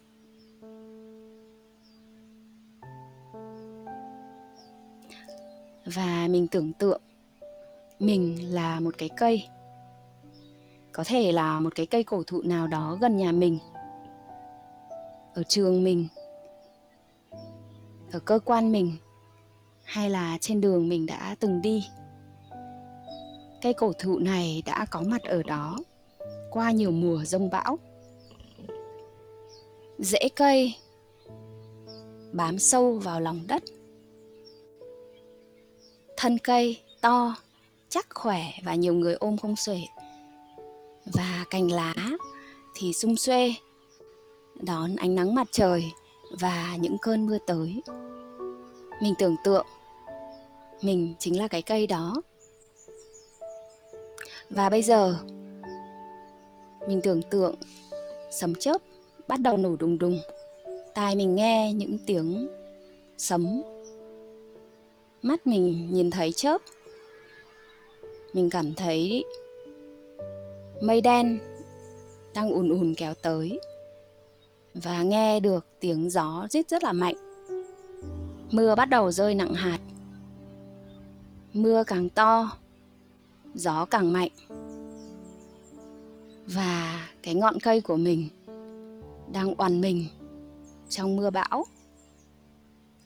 Speaker 2: Và mình tưởng tượng mình là một cái cây. Có thể là một cái cây cổ thụ nào đó gần nhà mình, ở trường mình, ở cơ quan mình, hay là trên đường mình đã từng đi. Cây cổ thụ này đã có mặt ở đó qua nhiều mùa rông bão. Rễ cây bám sâu vào lòng đất. Thân cây to, chắc khỏe và nhiều người ôm không xuể. Và cành lá thì sung xuê, đón ánh nắng mặt trời và những cơn mưa tới. Mình tưởng tượng mình chính là cái cây đó. Và bây giờ mình tưởng tượng, sấm chớp bắt đầu nổ đùng đùng. Tai mình nghe những tiếng sấm. Mắt mình nhìn thấy chớp. Mình cảm thấy mây đen đang ùn ùn kéo tới và nghe được tiếng gió rít rất là mạnh. Mưa bắt đầu rơi nặng hạt. Mưa càng to, gió càng mạnh và cái ngọn cây của mình đang oằn mình trong mưa bão,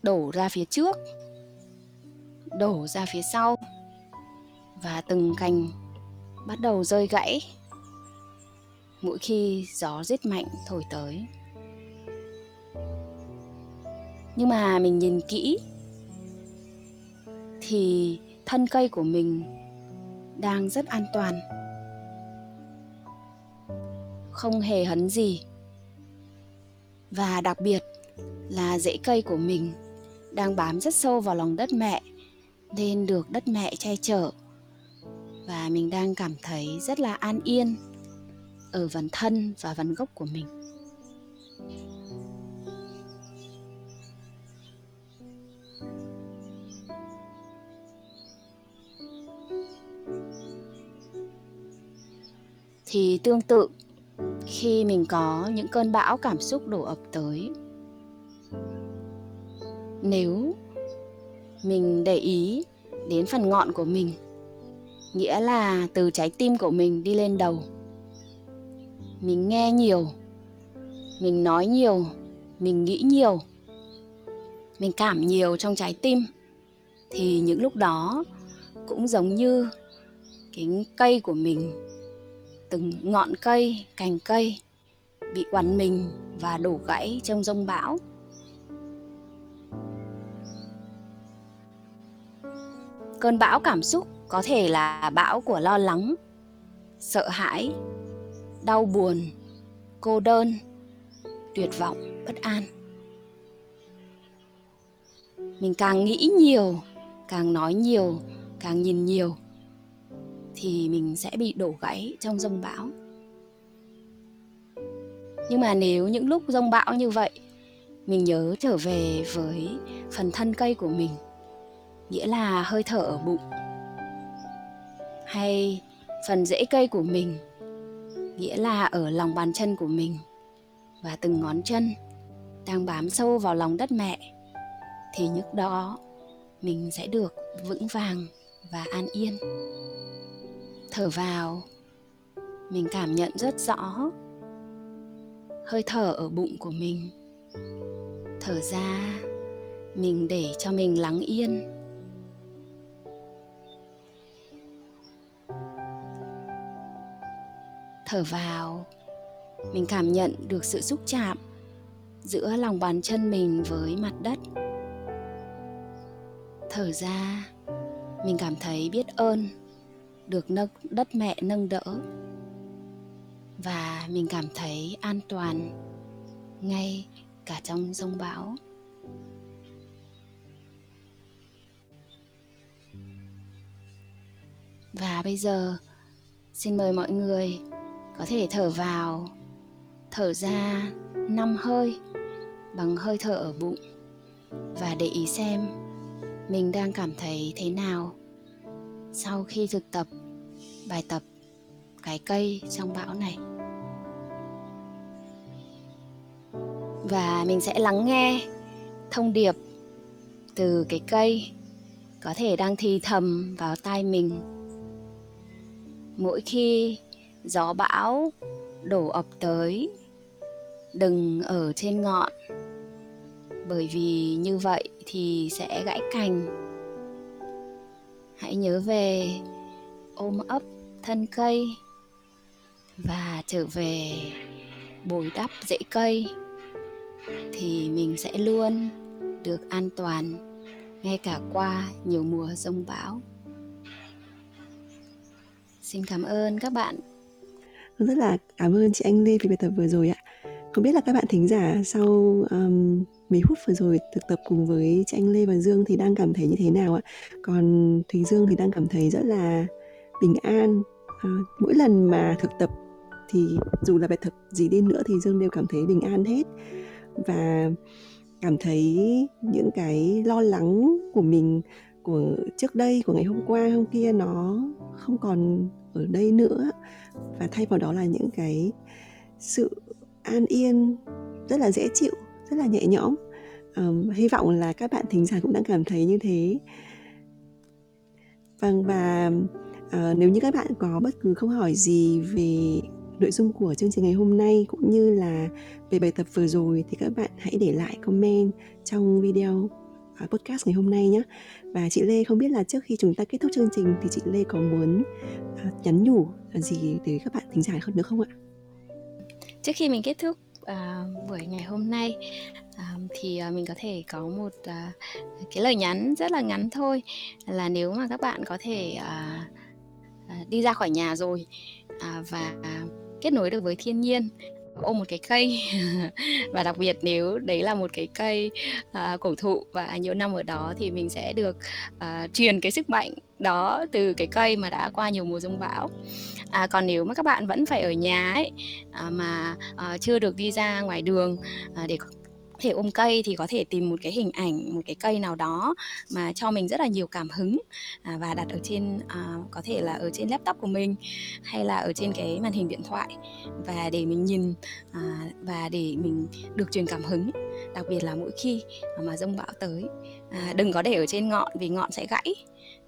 Speaker 2: đổ ra phía trước, đổ ra phía sau và từng cành bắt đầu rơi gãy mỗi khi gió rít mạnh thổi tới. Nhưng mà mình nhìn kỹ thì thân cây của mình đang rất an toàn không hề hấn gì. Và đặc biệt là rễ cây của mình đang bám rất sâu vào lòng đất mẹ, nên được đất mẹ che chở. Và mình đang cảm thấy rất là an yên ở phần thân và phần gốc của mình. Thì tương tự khi mình có những cơn bão cảm xúc đổ ập tới. Nếu mình để ý đến phần ngọn của mình, nghĩa là từ trái tim của mình đi lên đầu, mình nghe nhiều, mình nói nhiều, mình nghĩ nhiều, mình cảm nhiều trong trái tim, thì những lúc đó cũng giống như cái cây của mình từng ngọn cây, cành cây bị quằn mình và đổ gãy trong rông bão. Cơn bão cảm xúc có thể là bão của lo lắng, sợ hãi, đau buồn, cô đơn, tuyệt vọng, bất an. Mình càng nghĩ nhiều, càng nói nhiều, càng nhìn nhiều thì mình sẽ bị đổ gãy trong rông bão. Nhưng mà nếu những lúc rông bão như vậy, mình nhớ trở về với phần thân cây của mình, nghĩa là hơi thở ở bụng, hay phần rễ cây của mình, nghĩa là ở lòng bàn chân của mình và từng ngón chân đang bám sâu vào lòng đất mẹ, thì lúc đó mình sẽ được vững vàng và an yên thở vào. Mình cảm nhận rất rõ. Hơi thở ở bụng của mình. Thở ra, mình để cho mình lắng yên. Thở vào, mình cảm nhận được sự xúc chạm giữa lòng bàn chân mình với mặt đất. Thở ra, mình cảm thấy biết ơn được nâng, đất mẹ nâng đỡ. Và mình cảm thấy an toàn ngay cả trong rông bão. Và bây giờ, xin mời mọi người có thể thở vào, thở ra năm hơi, bằng hơi thở ở bụng. Và để ý xem mình đang cảm thấy thế nào sau khi thực tập bài tập cái cây trong bão này. Và mình sẽ lắng nghe thông điệp từ cái cây có thể đang thì thầm vào tai mình. Mỗi khi gió bão đổ ập tới, đừng ở trên ngọn. Bởi vì như vậy thì sẽ gãy cành hãy nhớ về ôm ấp thân cây và trở về bồi đắp rễ cây thì mình sẽ luôn được an toàn ngay cả qua nhiều mùa rông bão. Xin cảm ơn các bạn.
Speaker 1: Rất là cảm ơn chị anh lê vì bài tập vừa rồi ạ. Không biết là các bạn thính giả sau um, mấy phút vừa rồi thực tập cùng với chị anh lê và dương thì đang cảm thấy như thế nào ạ? Còn thùy dương thì đang cảm thấy rất là bình an. À, mỗi lần mà thực tập thì dù là bài thực gì đi nữa thì dương đều cảm thấy bình an hết. Và cảm thấy những cái lo lắng của mình của trước đây của ngày hôm qua hôm kia nó không còn ở đây nữa. Và thay vào đó là những cái sự an yên rất là dễ chịu rất là nhẹ nhõm. Um, hy vọng là các bạn thính giả cũng đang cảm thấy như thế. Vâng và uh, nếu như các bạn có bất cứ câu hỏi gì về nội dung của chương trình ngày hôm nay cũng như là về bài tập vừa rồi thì các bạn hãy để lại comment trong video uh, podcast ngày hôm nay nhé. Và chị Lê không biết là trước khi chúng ta kết thúc chương trình thì chị Lê có muốn uh, nhắn nhủ gì để các bạn thính giả hơn nữa không ạ?
Speaker 2: Trước khi mình kết thúc à, buổi ngày hôm nay. À, thì à, mình có thể có một à, cái lời nhắn rất là ngắn thôi là nếu mà các bạn có thể à, à, đi ra khỏi nhà rồi à, và à, kết nối được với thiên nhiên ôm một cái cây. <laughs> Và đặc biệt nếu đấy là một cái cây uh, cổ thụ và nhiều năm ở đó thì mình sẽ được uh, truyền cái sức mạnh đó từ cái cây mà đã qua nhiều mùa rông bão. À, còn nếu mà các bạn vẫn phải ở nhà ấy à, mà à, chưa được đi ra ngoài đường à, để thể ôm cây thì có thể tìm một cái hình ảnh một cái cây nào đó mà cho mình rất là nhiều cảm hứng à, và đặt ở trên à, có thể là ở trên laptop của mình hay là ở trên cái màn hình điện thoại. Và để mình nhìn à, và để mình được truyền cảm hứng đặc biệt là mỗi khi mà rông bão tới. À, đừng có để ở trên ngọn vì ngọn sẽ gãy.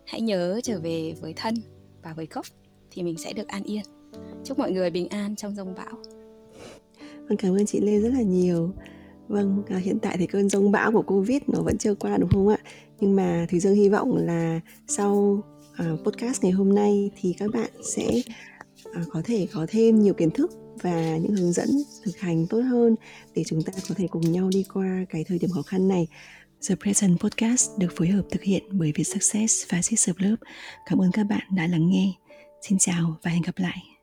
Speaker 2: Hãy nhớ trở về với thân và với gốc thì mình sẽ được an yên. Chúc mọi người bình an trong rông bão.
Speaker 1: Vâng cảm ơn chị lê rất là nhiều vâng à, hiện tại thì cơn rông bão của covid nó vẫn chưa qua đúng không ạ nhưng mà thùy dương hy vọng là sau à, podcast ngày hôm nay thì các bạn sẽ à, có thể có thêm nhiều kiến thức và những hướng dẫn thực hành tốt hơn để chúng ta có thể cùng nhau đi qua cái thời điểm khó khăn này The Present Podcast được phối hợp thực hiện bởi viet Success và Sister club Cảm ơn các bạn đã lắng nghe. Xin chào và hẹn gặp lại.